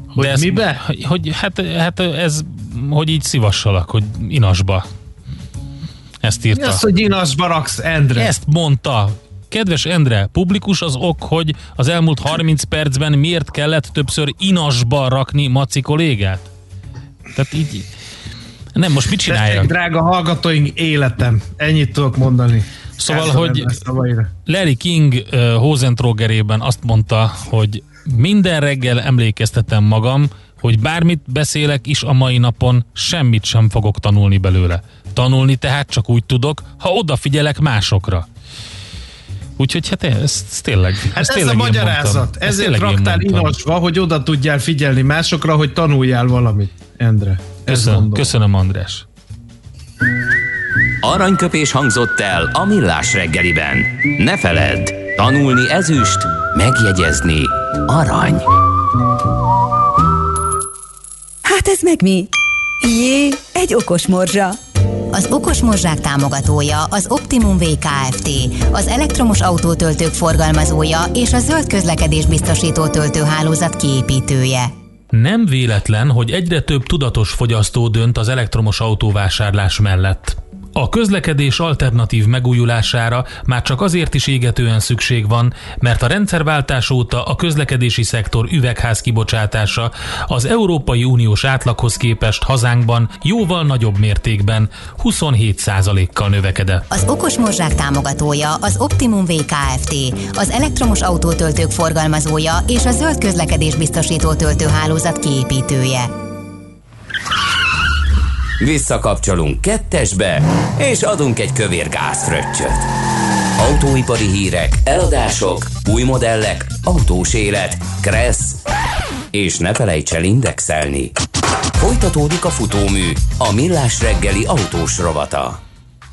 Hogy ez, mibe? Hogy, hát, hát ez, hogy így szivassalak, hogy inasba. Ezt írta. Mi az, hogy inasba raksz, Endre? Ezt mondta. Kedves Endre, publikus az ok, hogy az elmúlt 30 percben miért kellett többször inasba rakni Maci kollégát? Tehát így... Nem, most mit csináljak? Drága hallgatóink, életem. Ennyit tudok mondani. Szóval, hogy Larry King uh, Hozentrogerében azt mondta, hogy minden reggel emlékeztetem magam, hogy bármit beszélek is a mai napon, semmit sem fogok tanulni belőle. Tanulni tehát csak úgy tudok, ha odafigyelek másokra. Úgyhogy hát ez, ez tényleg. Hát ez, ez tényleg a magyarázat. Ez Ezért raktál inasva, hogy oda tudjál figyelni másokra, hogy tanuljál valamit, Endre. Köszönöm, köszönöm András. Aranyköpés hangzott el a millás reggeliben. Ne feledd, tanulni ezüst, megjegyezni arany. Hát ez meg mi? Jé, egy okos morzsa. Az Okos Morzsák támogatója az Optimum VKFT, az elektromos autótöltők forgalmazója és a zöld közlekedés biztosító töltőhálózat kiépítője. Nem véletlen, hogy egyre több tudatos fogyasztó dönt az elektromos autóvásárlás mellett. A közlekedés alternatív megújulására már csak azért is égetően szükség van, mert a rendszerváltás óta a közlekedési szektor üvegház kibocsátása az Európai Uniós átlaghoz képest hazánkban jóval nagyobb mértékben 27%-kal növekedett. Az Okos Morzsák támogatója az Optimum VKFT, az elektromos autótöltők forgalmazója és a zöld közlekedés biztosító töltőhálózat kiépítője. Visszakapcsolunk kettesbe, és adunk egy kövér gázfröccsöt. Autóipari hírek, eladások, új modellek, autós élet, kressz, és ne felejts el indexelni. Folytatódik a futómű, a millás reggeli autós rovata.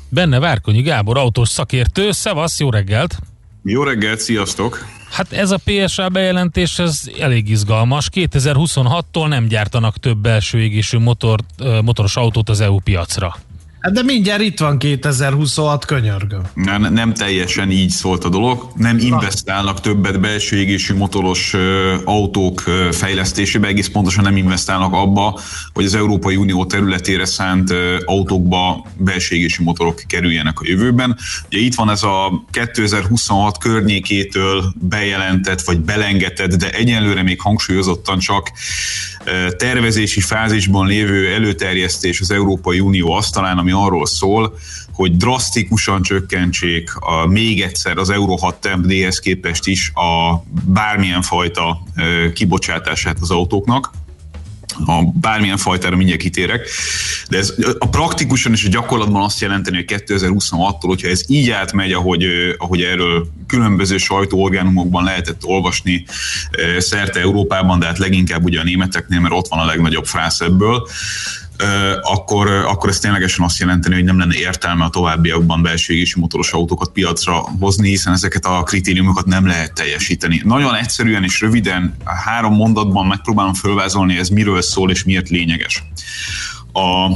Benne Várkonyi Gábor, autós szakértő. Szevasz, jó reggelt! Jó reggelt, sziasztok! Hát ez a PSA bejelentés ez elég izgalmas. 2026-tól nem gyártanak több belső égésű motor, motoros autót az EU piacra. Hát de mindjárt itt van 2026, könyörgöm. Nem, nem teljesen így szólt a dolog. Nem investálnak többet belső égésű motoros autók fejlesztésébe, egész pontosan nem investálnak abba, hogy az Európai Unió területére szánt autókba belső égésű motorok kerüljenek a jövőben. Ugye itt van ez a 2026 környékétől bejelentett vagy belengetett, de egyenlőre még hangsúlyozottan csak tervezési fázisban lévő előterjesztés az Európai Unió asztalán, ami arról szól, hogy drasztikusan csökkentsék a, még egyszer az Euro 6 TEMP-hez képest is a bármilyen fajta kibocsátását az autóknak a bármilyen fajtára mindjárt kitérek, de ez a praktikusan és a gyakorlatban azt jelenteni, hogy 2026-tól, hogyha ez így átmegy, ahogy, ahogy erről különböző sajtóorgánumokban lehetett olvasni szerte Európában, de hát leginkább ugye a németeknél, mert ott van a legnagyobb frász ebből, akkor, akkor ez ténylegesen azt jelenteni, hogy nem lenne értelme a továbbiakban belső égési motoros autókat piacra hozni, hiszen ezeket a kritériumokat nem lehet teljesíteni. Nagyon egyszerűen és röviden, három mondatban megpróbálom fölvázolni, ez miről szól és miért lényeges. A,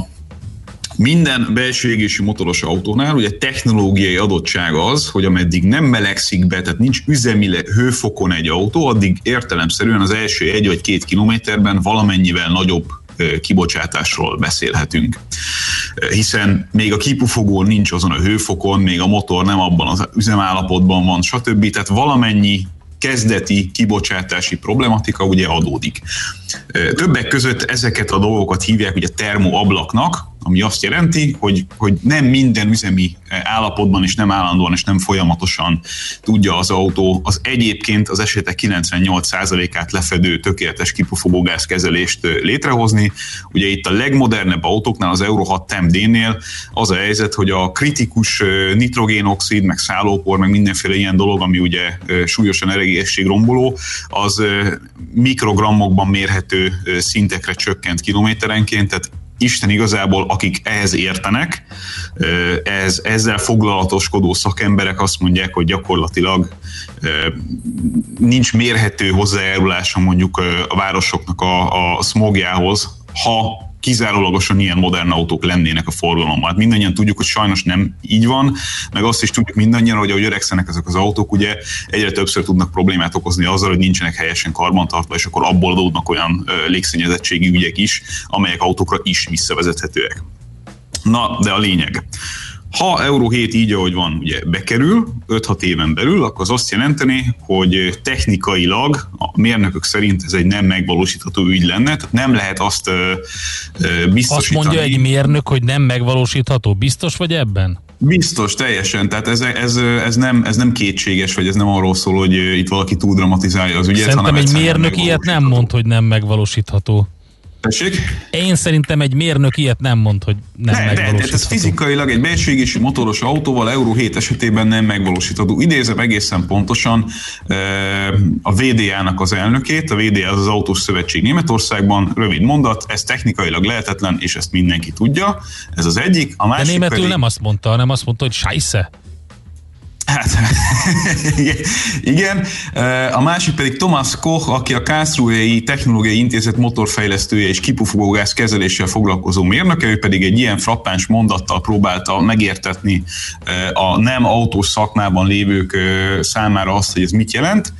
minden belső égési motoros autónál ugye technológiai adottság az, hogy ameddig nem melegszik be, tehát nincs üzemi hőfokon egy autó, addig értelemszerűen az első egy vagy két kilométerben valamennyivel nagyobb kibocsátásról beszélhetünk. Hiszen még a kipufogó nincs azon a hőfokon, még a motor nem abban az üzemállapotban van, stb. Tehát valamennyi kezdeti kibocsátási problematika ugye adódik. Többek között ezeket a dolgokat hívják ugye termoablaknak, ami azt jelenti, hogy, hogy nem minden üzemi állapotban és nem állandóan és nem folyamatosan tudja az autó az egyébként az esetek 98%-át lefedő tökéletes kipufogógázkezelést létrehozni. Ugye itt a legmodernebb autóknál, az Euro 6 TMD-nél az a helyzet, hogy a kritikus nitrogénoxid, meg szállópor, meg mindenféle ilyen dolog, ami ugye súlyosan egészségromboló, az mikrogrammokban mérhető szintekre csökkent kilométerenként, tehát Isten igazából, akik ehhez értenek, ez, ezzel foglalatoskodó szakemberek azt mondják, hogy gyakorlatilag nincs mérhető hozzájárulása mondjuk a városoknak a, a smogjához, ha kizárólagosan ilyen modern autók lennének a forgalomban. Hát mindannyian tudjuk, hogy sajnos nem így van, meg azt is tudjuk mindannyian, hogy ahogy öregszenek ezek az autók, ugye egyre többször tudnak problémát okozni azzal, hogy nincsenek helyesen karbantartva, és akkor abból adódnak olyan légszennyezettségi ügyek is, amelyek autókra is visszavezethetőek. Na, de a lényeg. Ha Euró 7 így, ahogy van, ugye bekerül 5-6 éven belül, akkor az azt jelenteni, hogy technikailag a mérnökök szerint ez egy nem megvalósítható ügy lenne, tehát nem lehet azt biztosítani. Azt mondja egy mérnök, hogy nem megvalósítható. Biztos vagy ebben? Biztos, teljesen. Tehát ez, ez, ez, nem, ez nem kétséges, vagy ez nem arról szól, hogy itt valaki túl dramatizálja az ügyet. Szerintem egy mérnök ilyet nem mond, hogy nem megvalósítható. Tessék? Én szerintem egy mérnök ilyet nem mond, hogy nem de, megvalósítható. De, ez fizikailag egy belső motoros autóval Euró 7 esetében nem megvalósítható. Idézem egészen pontosan a VDA-nak az elnökét, a VDA az az Autós Szövetség Németországban, rövid mondat, ez technikailag lehetetlen, és ezt mindenki tudja. Ez az egyik. A másik de németül pedig... nem azt mondta, hanem azt mondta, hogy scheisse. Hát, igen. A másik pedig Thomas Koch, aki a Karlsruhei Technológiai Intézet motorfejlesztője és kipufogógáz kezeléssel foglalkozó mérnöke, ő pedig egy ilyen frappáns mondattal próbálta megértetni a nem autós szakmában lévők számára azt, hogy ez mit jelent.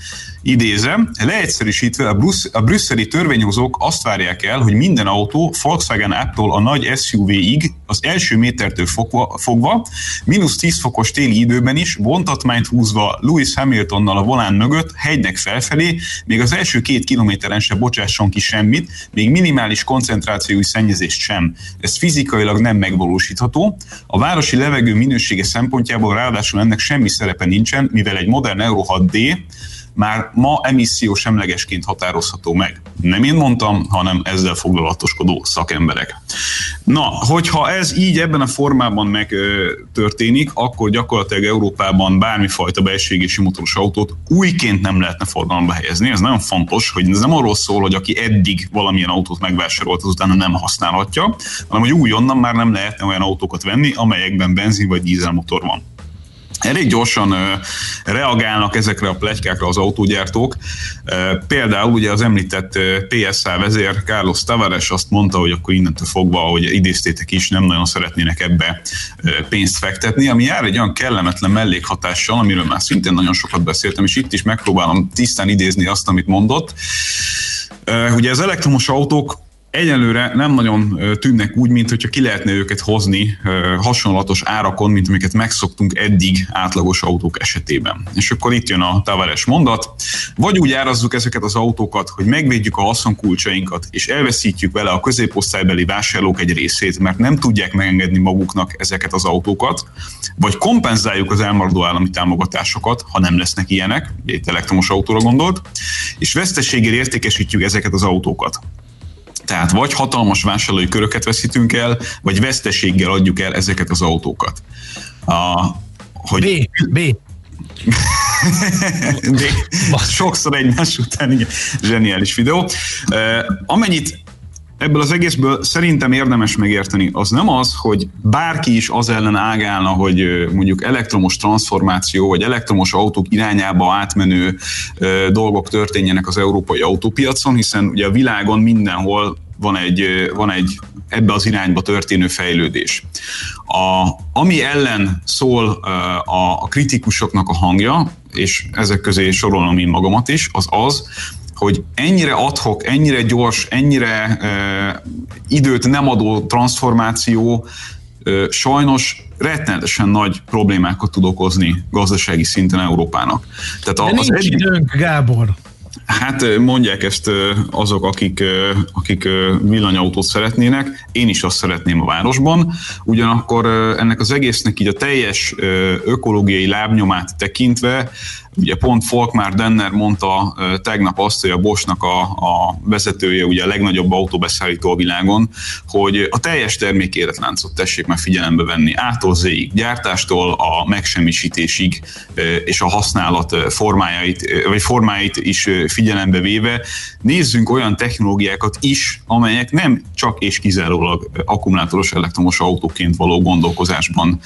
Idézem, leegyszerűsítve a, Brüssz, a brüsszeli törvényhozók azt várják el, hogy minden autó Volkswagen Apple a nagy SUV-ig az első métertől fogva, fogva mínusz 10 fokos téli időben is vontatmányt húzva Lewis Hamiltonnal a volán mögött hegynek felfelé, még az első két kilométeren se bocsásson ki semmit, még minimális koncentrációi szennyezést sem. Ez fizikailag nem megvalósítható. A városi levegő minősége szempontjából ráadásul ennek semmi szerepe nincsen, mivel egy modern Euro 6D már ma emisszió semlegesként határozható meg. Nem én mondtam, hanem ezzel foglalatoskodó szakemberek. Na, hogyha ez így ebben a formában megtörténik, akkor gyakorlatilag Európában bármifajta belségési motoros autót újként nem lehetne forgalomba helyezni. Ez nagyon fontos, hogy ez nem arról szól, hogy aki eddig valamilyen autót megvásárolt, az utána nem használhatja, hanem hogy újonnan már nem lehetne olyan autókat venni, amelyekben benzin vagy dízelmotor van. Elég gyorsan reagálnak ezekre a plegykákra az autógyártók. Például ugye az említett PSA vezér Carlos Tavares azt mondta, hogy akkor innentől fogva, hogy idéztétek is, nem nagyon szeretnének ebbe pénzt fektetni, ami jár egy olyan kellemetlen mellékhatással, amiről már szintén nagyon sokat beszéltem, és itt is megpróbálom tisztán idézni azt, amit mondott. Ugye az elektromos autók egyelőre nem nagyon tűnnek úgy, mint hogyha ki lehetne őket hozni hasonlatos árakon, mint amiket megszoktunk eddig átlagos autók esetében. És akkor itt jön a Tavares mondat, vagy úgy árazzuk ezeket az autókat, hogy megvédjük a haszonkulcsainkat, és elveszítjük vele a középosztálybeli vásárlók egy részét, mert nem tudják megengedni maguknak ezeket az autókat, vagy kompenzáljuk az elmaradó állami támogatásokat, ha nem lesznek ilyenek, egy elektromos autóra gondolt, és veszteséggel értékesítjük ezeket az autókat. Tehát vagy hatalmas vásárlói köröket veszítünk el, vagy veszteséggel adjuk el ezeket az autókat. A, hogy B, B. B. Sokszor egymás után, igen. Zseniális videó. Amennyit ebből az egészből szerintem érdemes megérteni, az nem az, hogy bárki is az ellen ágálna, hogy mondjuk elektromos transformáció, vagy elektromos autók irányába átmenő dolgok történjenek az európai autópiacon, hiszen ugye a világon mindenhol van egy, van egy ebbe az irányba történő fejlődés. A, ami ellen szól a, a kritikusoknak a hangja, és ezek közé sorolom én magamat is, az az, hogy ennyire adhok, ennyire gyors, ennyire uh, időt nem adó transformáció uh, sajnos rettenetesen nagy problémákat tud okozni gazdasági szinten Európának. Tehát De nincs időnk, Gábor. Hát mondják ezt azok, akik, akik villanyautót szeretnének. Én is azt szeretném a városban. Ugyanakkor ennek az egésznek így a teljes ökológiai lábnyomát tekintve, ugye pont Folkmar Denner mondta tegnap azt, hogy a Boschnak a, a vezetője, ugye a legnagyobb autóbeszállító a világon, hogy a teljes termékéletláncot tessék már figyelembe venni, ától zéig, gyártástól a megsemmisítésig és a használat formájait, vagy formáit is figyelembe véve nézzünk olyan technológiákat is, amelyek nem csak és kizárólag akkumulátoros elektromos autóként való gondolkozásban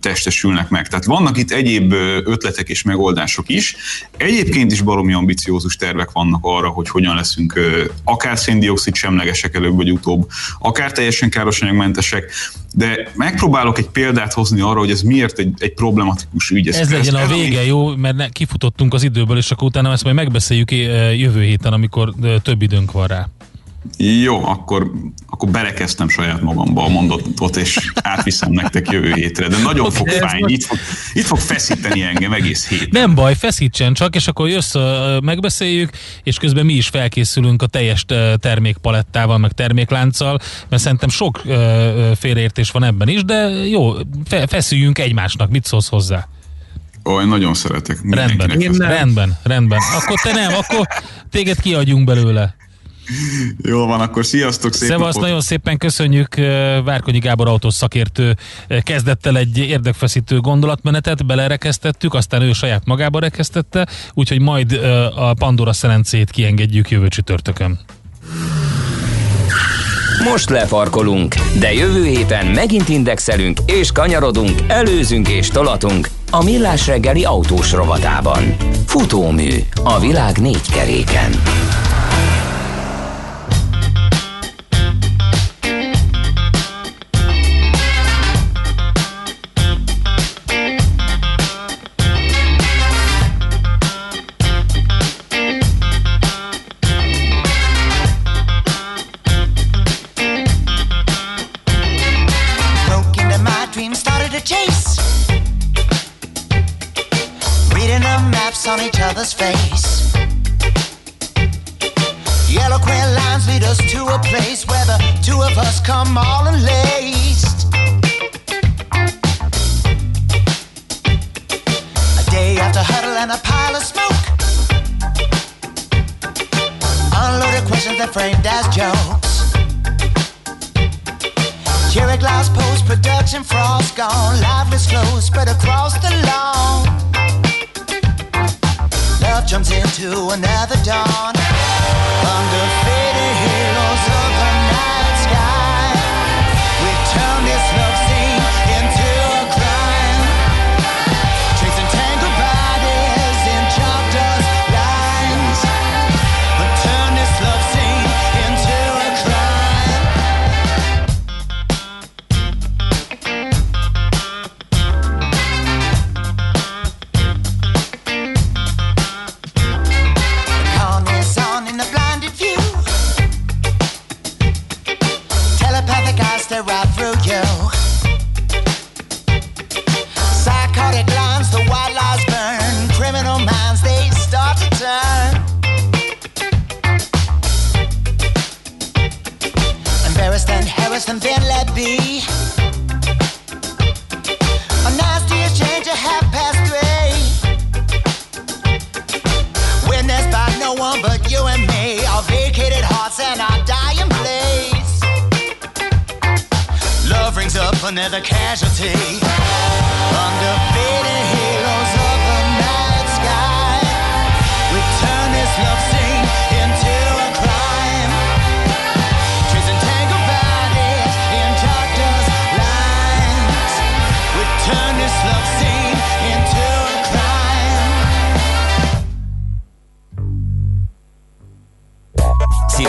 testesülnek meg. Tehát vannak itt egyéb ötletek és megoldások is. Egyébként is baromi ambiciózus tervek vannak arra, hogy hogyan leszünk akár széndiokszid semlegesek előbb vagy utóbb, akár teljesen károsanyagmentesek, de megpróbálok egy példát hozni arra, hogy ez miért egy, egy problematikus ügy. Ez, ez legyen a vége, jó, mert ne, kifutottunk az időből, és akkor utána ezt majd megbeszéljük jövő héten, amikor több időnk van rá. Jó, akkor, akkor belekezdtem saját magamba a mondatot, és átviszem nektek jövő hétre, de nagyon okay, fog fájni, itt fog, itt fog feszíteni engem egész hét. Nem baj, feszítsen csak, és akkor jössz, megbeszéljük, és közben mi is felkészülünk a teljes termékpalettával, meg terméklánccal, mert szerintem sok félreértés van ebben is, de jó, feszüljünk egymásnak, mit szólsz hozzá? Ó, én nagyon szeretek. Rendben, rendben, rendben. Akkor te nem, akkor téged kiadjunk belőle. Jó van, akkor sziasztok, szép Szevasz, nagyon szépen köszönjük. Várkonyi Gábor autós szakértő kezdett el egy érdekfeszítő gondolatmenetet, belerekesztettük, aztán ő saját magába rekesztette, úgyhogy majd a Pandora szerencét kiengedjük jövő csütörtökön. Most lefarkolunk, de jövő héten megint indexelünk és kanyarodunk, előzünk és tolatunk a Millás reggeli autós rovatában. Futómű a világ négy keréken. Another casualty. Under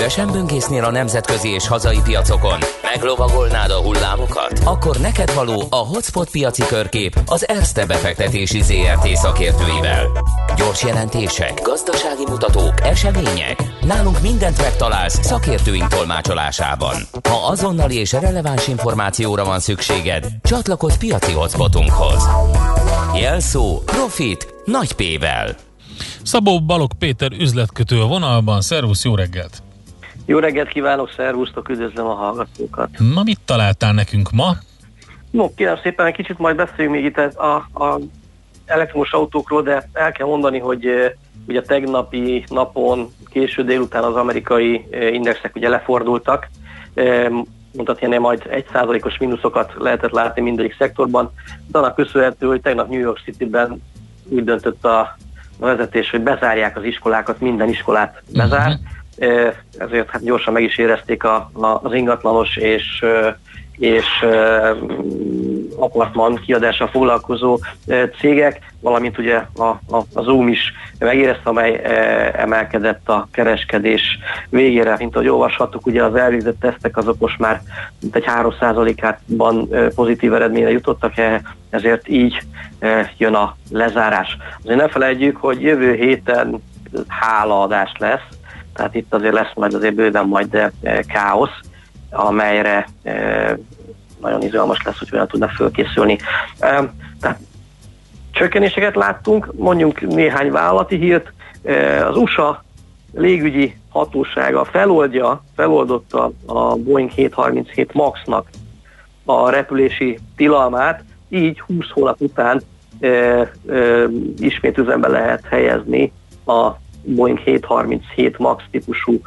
Szívesen böngésznél a nemzetközi és hazai piacokon? Meglovagolnád a hullámokat? Akkor neked való a Hotspot piaci körkép az Erste befektetési ZRT szakértőivel. Gyors jelentések, gazdasági mutatók, események. Nálunk mindent megtalálsz szakértőink tolmácsolásában. Ha azonnali és releváns információra van szükséged, csatlakozz piaci hotspotunkhoz. Jelszó Profit nagy P-vel. Szabó Balog Péter üzletkötő a vonalban. Szervusz, jó reggelt! Jó reggelt kívánok, szervusztok, üdvözlöm a hallgatókat. Na, mit találtál nekünk ma? No, kérem szépen, egy kicsit majd beszéljünk még itt a, a elektromos autókról, de el kell mondani, hogy eh, ugye tegnapi napon, késő délután az amerikai eh, indexek ugye lefordultak, Eh, mondhatni, majd egy százalékos mínuszokat lehetett látni mindegyik szektorban, de annak köszönhető, hogy tegnap New York City-ben úgy döntött a vezetés, hogy bezárják az iskolákat, minden iskolát bezár, Mhm. Eh, ezért hát gyorsan meg is érezték a, a, az ingatlanos és, eh, és eh, apartman kiadással foglalkozó cégek, valamint ugye a, a, a Zoom is megérezte, amely emelkedett a kereskedés végére, mint ahogy olvashattuk, ugye az elvégzett tesztek azok most már mint egy 3%-ában eh, pozitív eredményre jutottak, ezért így jön a lezárás. Azért ne felejtjük, hogy jövő héten hálaadás lesz, tehát itt azért lesz majd azért bőven majd eh, káosz, amelyre eh, nagyon izgalmas lesz, hogy olyan tudnak fölkészülni. Eh, Tehát csökkenéseket láttunk, mondjunk néhány vállalati hírt. Az USA légügyi hatósága feloldja, feloldotta a Boeing 737 MAX-nak a repülési tilalmát, így 20 hónap után e, e, ismét üzembe lehet helyezni a Boeing 737 MAX típusú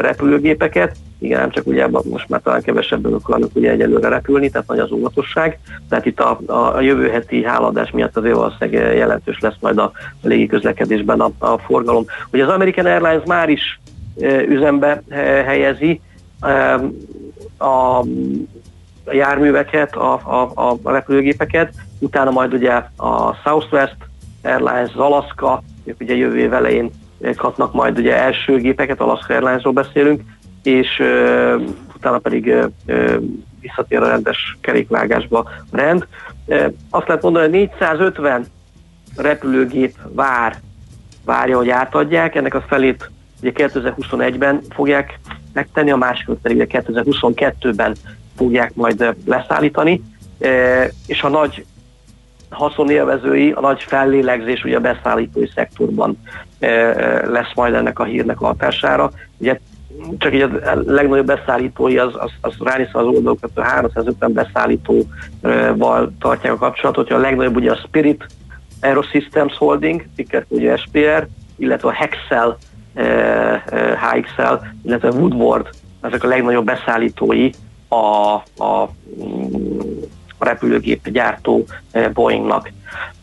repülőgépeket. Igen, nem csak ugye most már talán kevesebben akarnak ugye egyelőre repülni, tehát nagy az óvatosság. Tehát itt a, a, a jövő heti háladás miatt azért valószínűleg jelentős lesz majd a, a légiközlekedésben a, a forgalom. Ugye az American Airlines már is e, üzembe e, helyezi e, a a járműveket, a, a, a repülőgépeket, utána majd ugye a Southwest Airlines, az Alaska, ők ugye jövő év elején kapnak majd ugye első gépeket, Alaska Airlinesról beszélünk, és uh, utána pedig uh, visszatér a rendes kerékvágásba a rend. Uh, azt lehet mondani, hogy 450 repülőgép vár, várja, hogy átadják, ennek a felét ugye 2021-ben fogják megtenni, a másikat pedig ugye 2022-ben fogják majd leszállítani, Eh, és a nagy haszonélvezői, a nagy fellélegzés ugye a beszállítói szektorban eh, eh, lesz majd ennek a hírnek a hatására. Ugye csak így a legnagyobb beszállítói, az, az, az ránézve az oldalokat, a 350 beszállítóval tartják a kapcsolatot, hogy a legnagyobb ugye a Spirit Aerosystems Holding, ticker ugye SPR, illetve a Hexel, eh, eh, HXL, illetve Woodward, ezek a legnagyobb beszállítói a, a, a repülőgép gyártó eh, Boeingnak.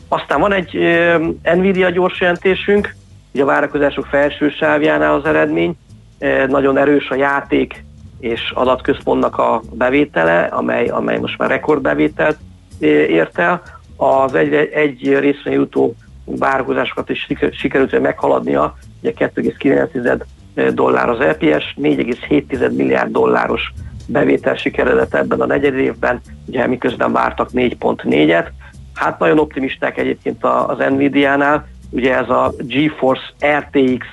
Aztán van egy eh, Nvidia gyors jelentésünk, ugye a várakozások felső sávjánál az eredmény, eh, nagyon erős a játék és adatközpontnak a bevétele, amely, amely most már rekordbevételt ért el. Az egy, egy részre jutó várakozásokat is siker- sikerült meghaladnia, ugye 2,9 dollár az LPS, 4,7 milliárd dolláros bevétel sikeredett ebben a negyed évben, ugye miközben vártak 4.4-et. Hát nagyon optimisták egyébként az Nvidia-nál, ugye ez a GeForce RTX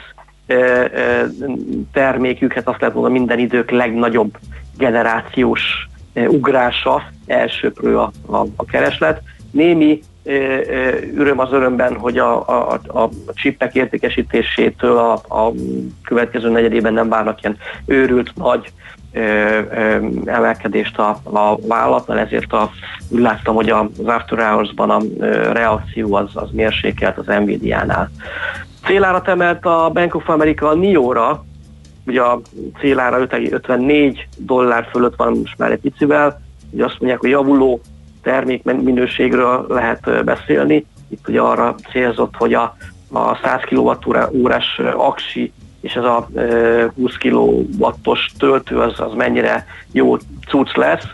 terméküket azt lehet mondani minden idők legnagyobb generációs ugrása, elsőprő a, a, a kereslet. Némi öröm az örömben, hogy a, a, a, csipek értékesítésétől a, a következő negyedében nem várnak ilyen őrült nagy emelkedést a, a vállalatnál, ezért a, úgy láttam, hogy az After Hours-ban a reakció az, az mérsékelt az Nvidia-nál. Célárat emelt a Bank of America a NIO-ra, ugye a célára 5,54 dollár fölött van most már egy picivel, ugye azt mondják, hogy javuló termékminőségről lehet beszélni. Itt ugye arra célzott, hogy a, a 100 kWh-órás aksi és ez a ö, 20 kW-os töltő az, az mennyire jó cucc lesz.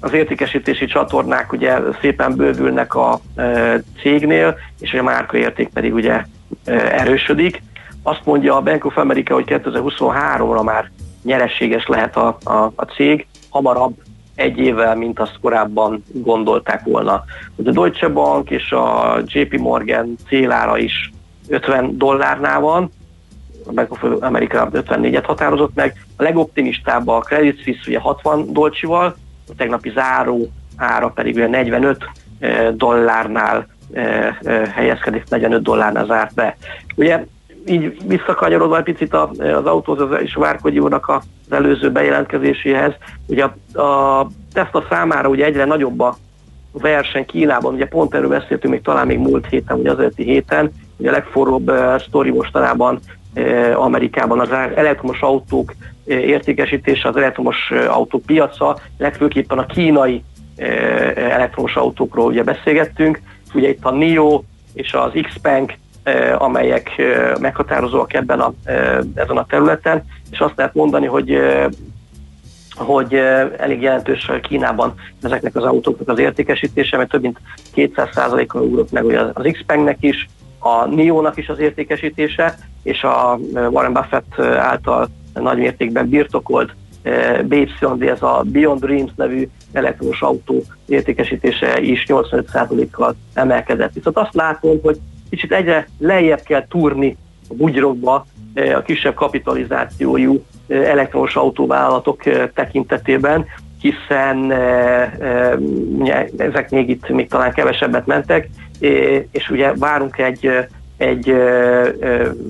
Az értékesítési csatornák ugye szépen bővülnek a cégnél, és a márkaérték pedig ugye erősödik. Azt mondja a Bank of America, hogy 2023-ra már nyereséges lehet a, a, a cég, hamarabb egy évvel, mint azt korábban gondolták volna. Ugye a Deutsche Bank és a JP Morgan célára is 50 dollárnál van, a of America 54-et határozott meg, a legoptimistább a Credit Suisse ugye 60 dolcsival, a tegnapi záró ára pedig ugye 45 eh, dollárnál eh, eh, helyezkedik, 45 dollárnál zárt be. Ugye így visszakanyarodva egy picit az autózás és Várkogyi úrnak az előző bejelentkezéséhez, ugye a, a Tesla számára ugye egyre nagyobb a verseny Kínában, ugye pont erről beszéltünk még talán még múlt héten, vagy az előtti héten, ugye a legforróbb uh, sztori mostanában Amerikában. Az elektromos autók uh, értékesítése, az elektromos uh, autók piaca, legfőképpen a kínai elektromos autókról ugye beszélgettünk, ugye itt a NIO és az Xpeng eh, amelyek eh, meghatározóak ebben a, eh, ezen a területen, és azt lehet mondani, hogy eh, hogy eh, elég jelentős Kínában ezeknek az autóknak az értékesítése, mert több mint 200%-kal ugrott meg az Xpengnek is, a NIO-nak is az értékesítése, és a eh, Warren Buffett eh, által nagy mértékben birtokolt eh, BYD, ez a Beyond Dreams nevű elektromos autó értékesítése is 85%-kal emelkedett. Viszont azt látom, hogy kicsit egyre lejjebb kell túrni a bugyrokba a kisebb kapitalizációjú elektromos autóvállalatok tekintetében, hiszen ezek még itt még talán kevesebbet mentek, és ugye várunk egy egy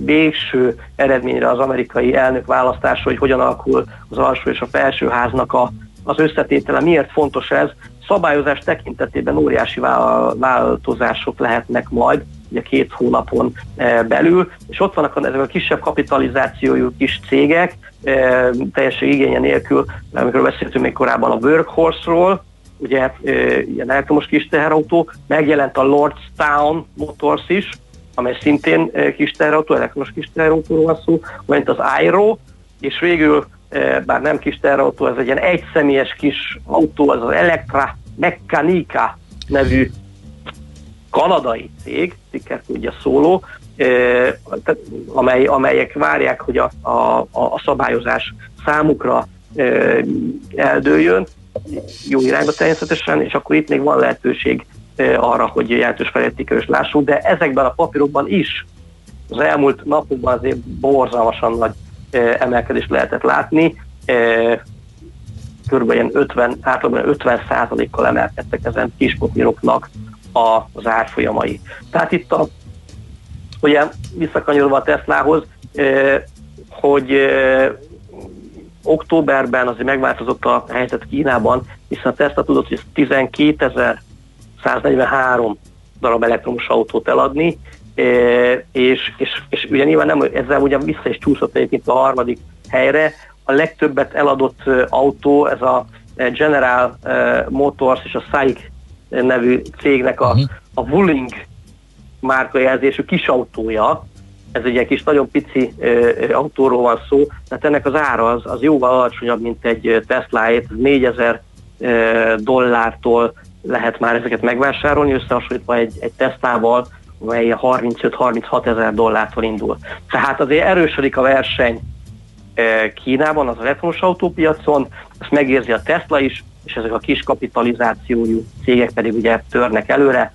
végső eredményre az amerikai elnök választásra, hogy hogyan alakul az alsó és a felső háznak a, az összetétele. Miért fontos ez? Szabályozás tekintetében óriási vál- változások lehetnek majd, ugye két hónapon eh, belül, és ott vannak ezek a kisebb kapitalizációjú kis cégek, eh, teljesen igénye nélkül, amikor beszéltünk még korábban a Workhorse-ról, ugye ilyen elektromos kis teherautó, megjelent a Lordstown Motors is, amely szintén kis teherautó, elektromos kis teherautóról van szó, majd az Airo, és végül, bár nem kis teherautó, ez egy ilyen egyszemélyes kis autó, az az Electra Meccanica nevű kanadai cég, cikkerkódja szóló, eh, tehát amely, amelyek várják, hogy a, a, a szabályozás számukra eldőljön, jó irányba természetesen, és akkor itt még van lehetőség eh, arra, hogy jelentős felértékelést lássunk, de ezekben a papírokban is az elmúlt napokban azért borzalmasan nagy emelkedést lehetett látni. Körülbelül ilyen 50, átlagban 50 százalékkal emelkedtek ezen kis papíroknak az árfolyamai. Tehát itt a, ugye visszakanyarodva a Teslahoz, eh, hogy októberben azért megváltozott a helyzet Kínában, hiszen a Tesla tudott, hogy 12.143 darab elektromos autót eladni, eh, és, és, és ugye nyilván nem, ezzel ugye vissza is csúszott egyébként a harmadik helyre. A legtöbbet eladott eh, autó, ez a eh, General Motors és a SAIC nevű cégnek a, a Wuling márkajelzésű kis autója, ez egy ilyen kis nagyon pici ö, autóról van szó, tehát ennek az ára az, az jóval alacsonyabb, mint egy Tesla-ét, 4000 ö, dollártól lehet már ezeket megvásárolni, összehasonlítva egy, egy Teslával, amely 35-36 ezer dollártól indul. Tehát azért erősödik a verseny Kínában, az elektromos autópiacon, ezt megérzi a Tesla is, és ezek a kis kapitalizációjú cégek pedig ugye törnek előre,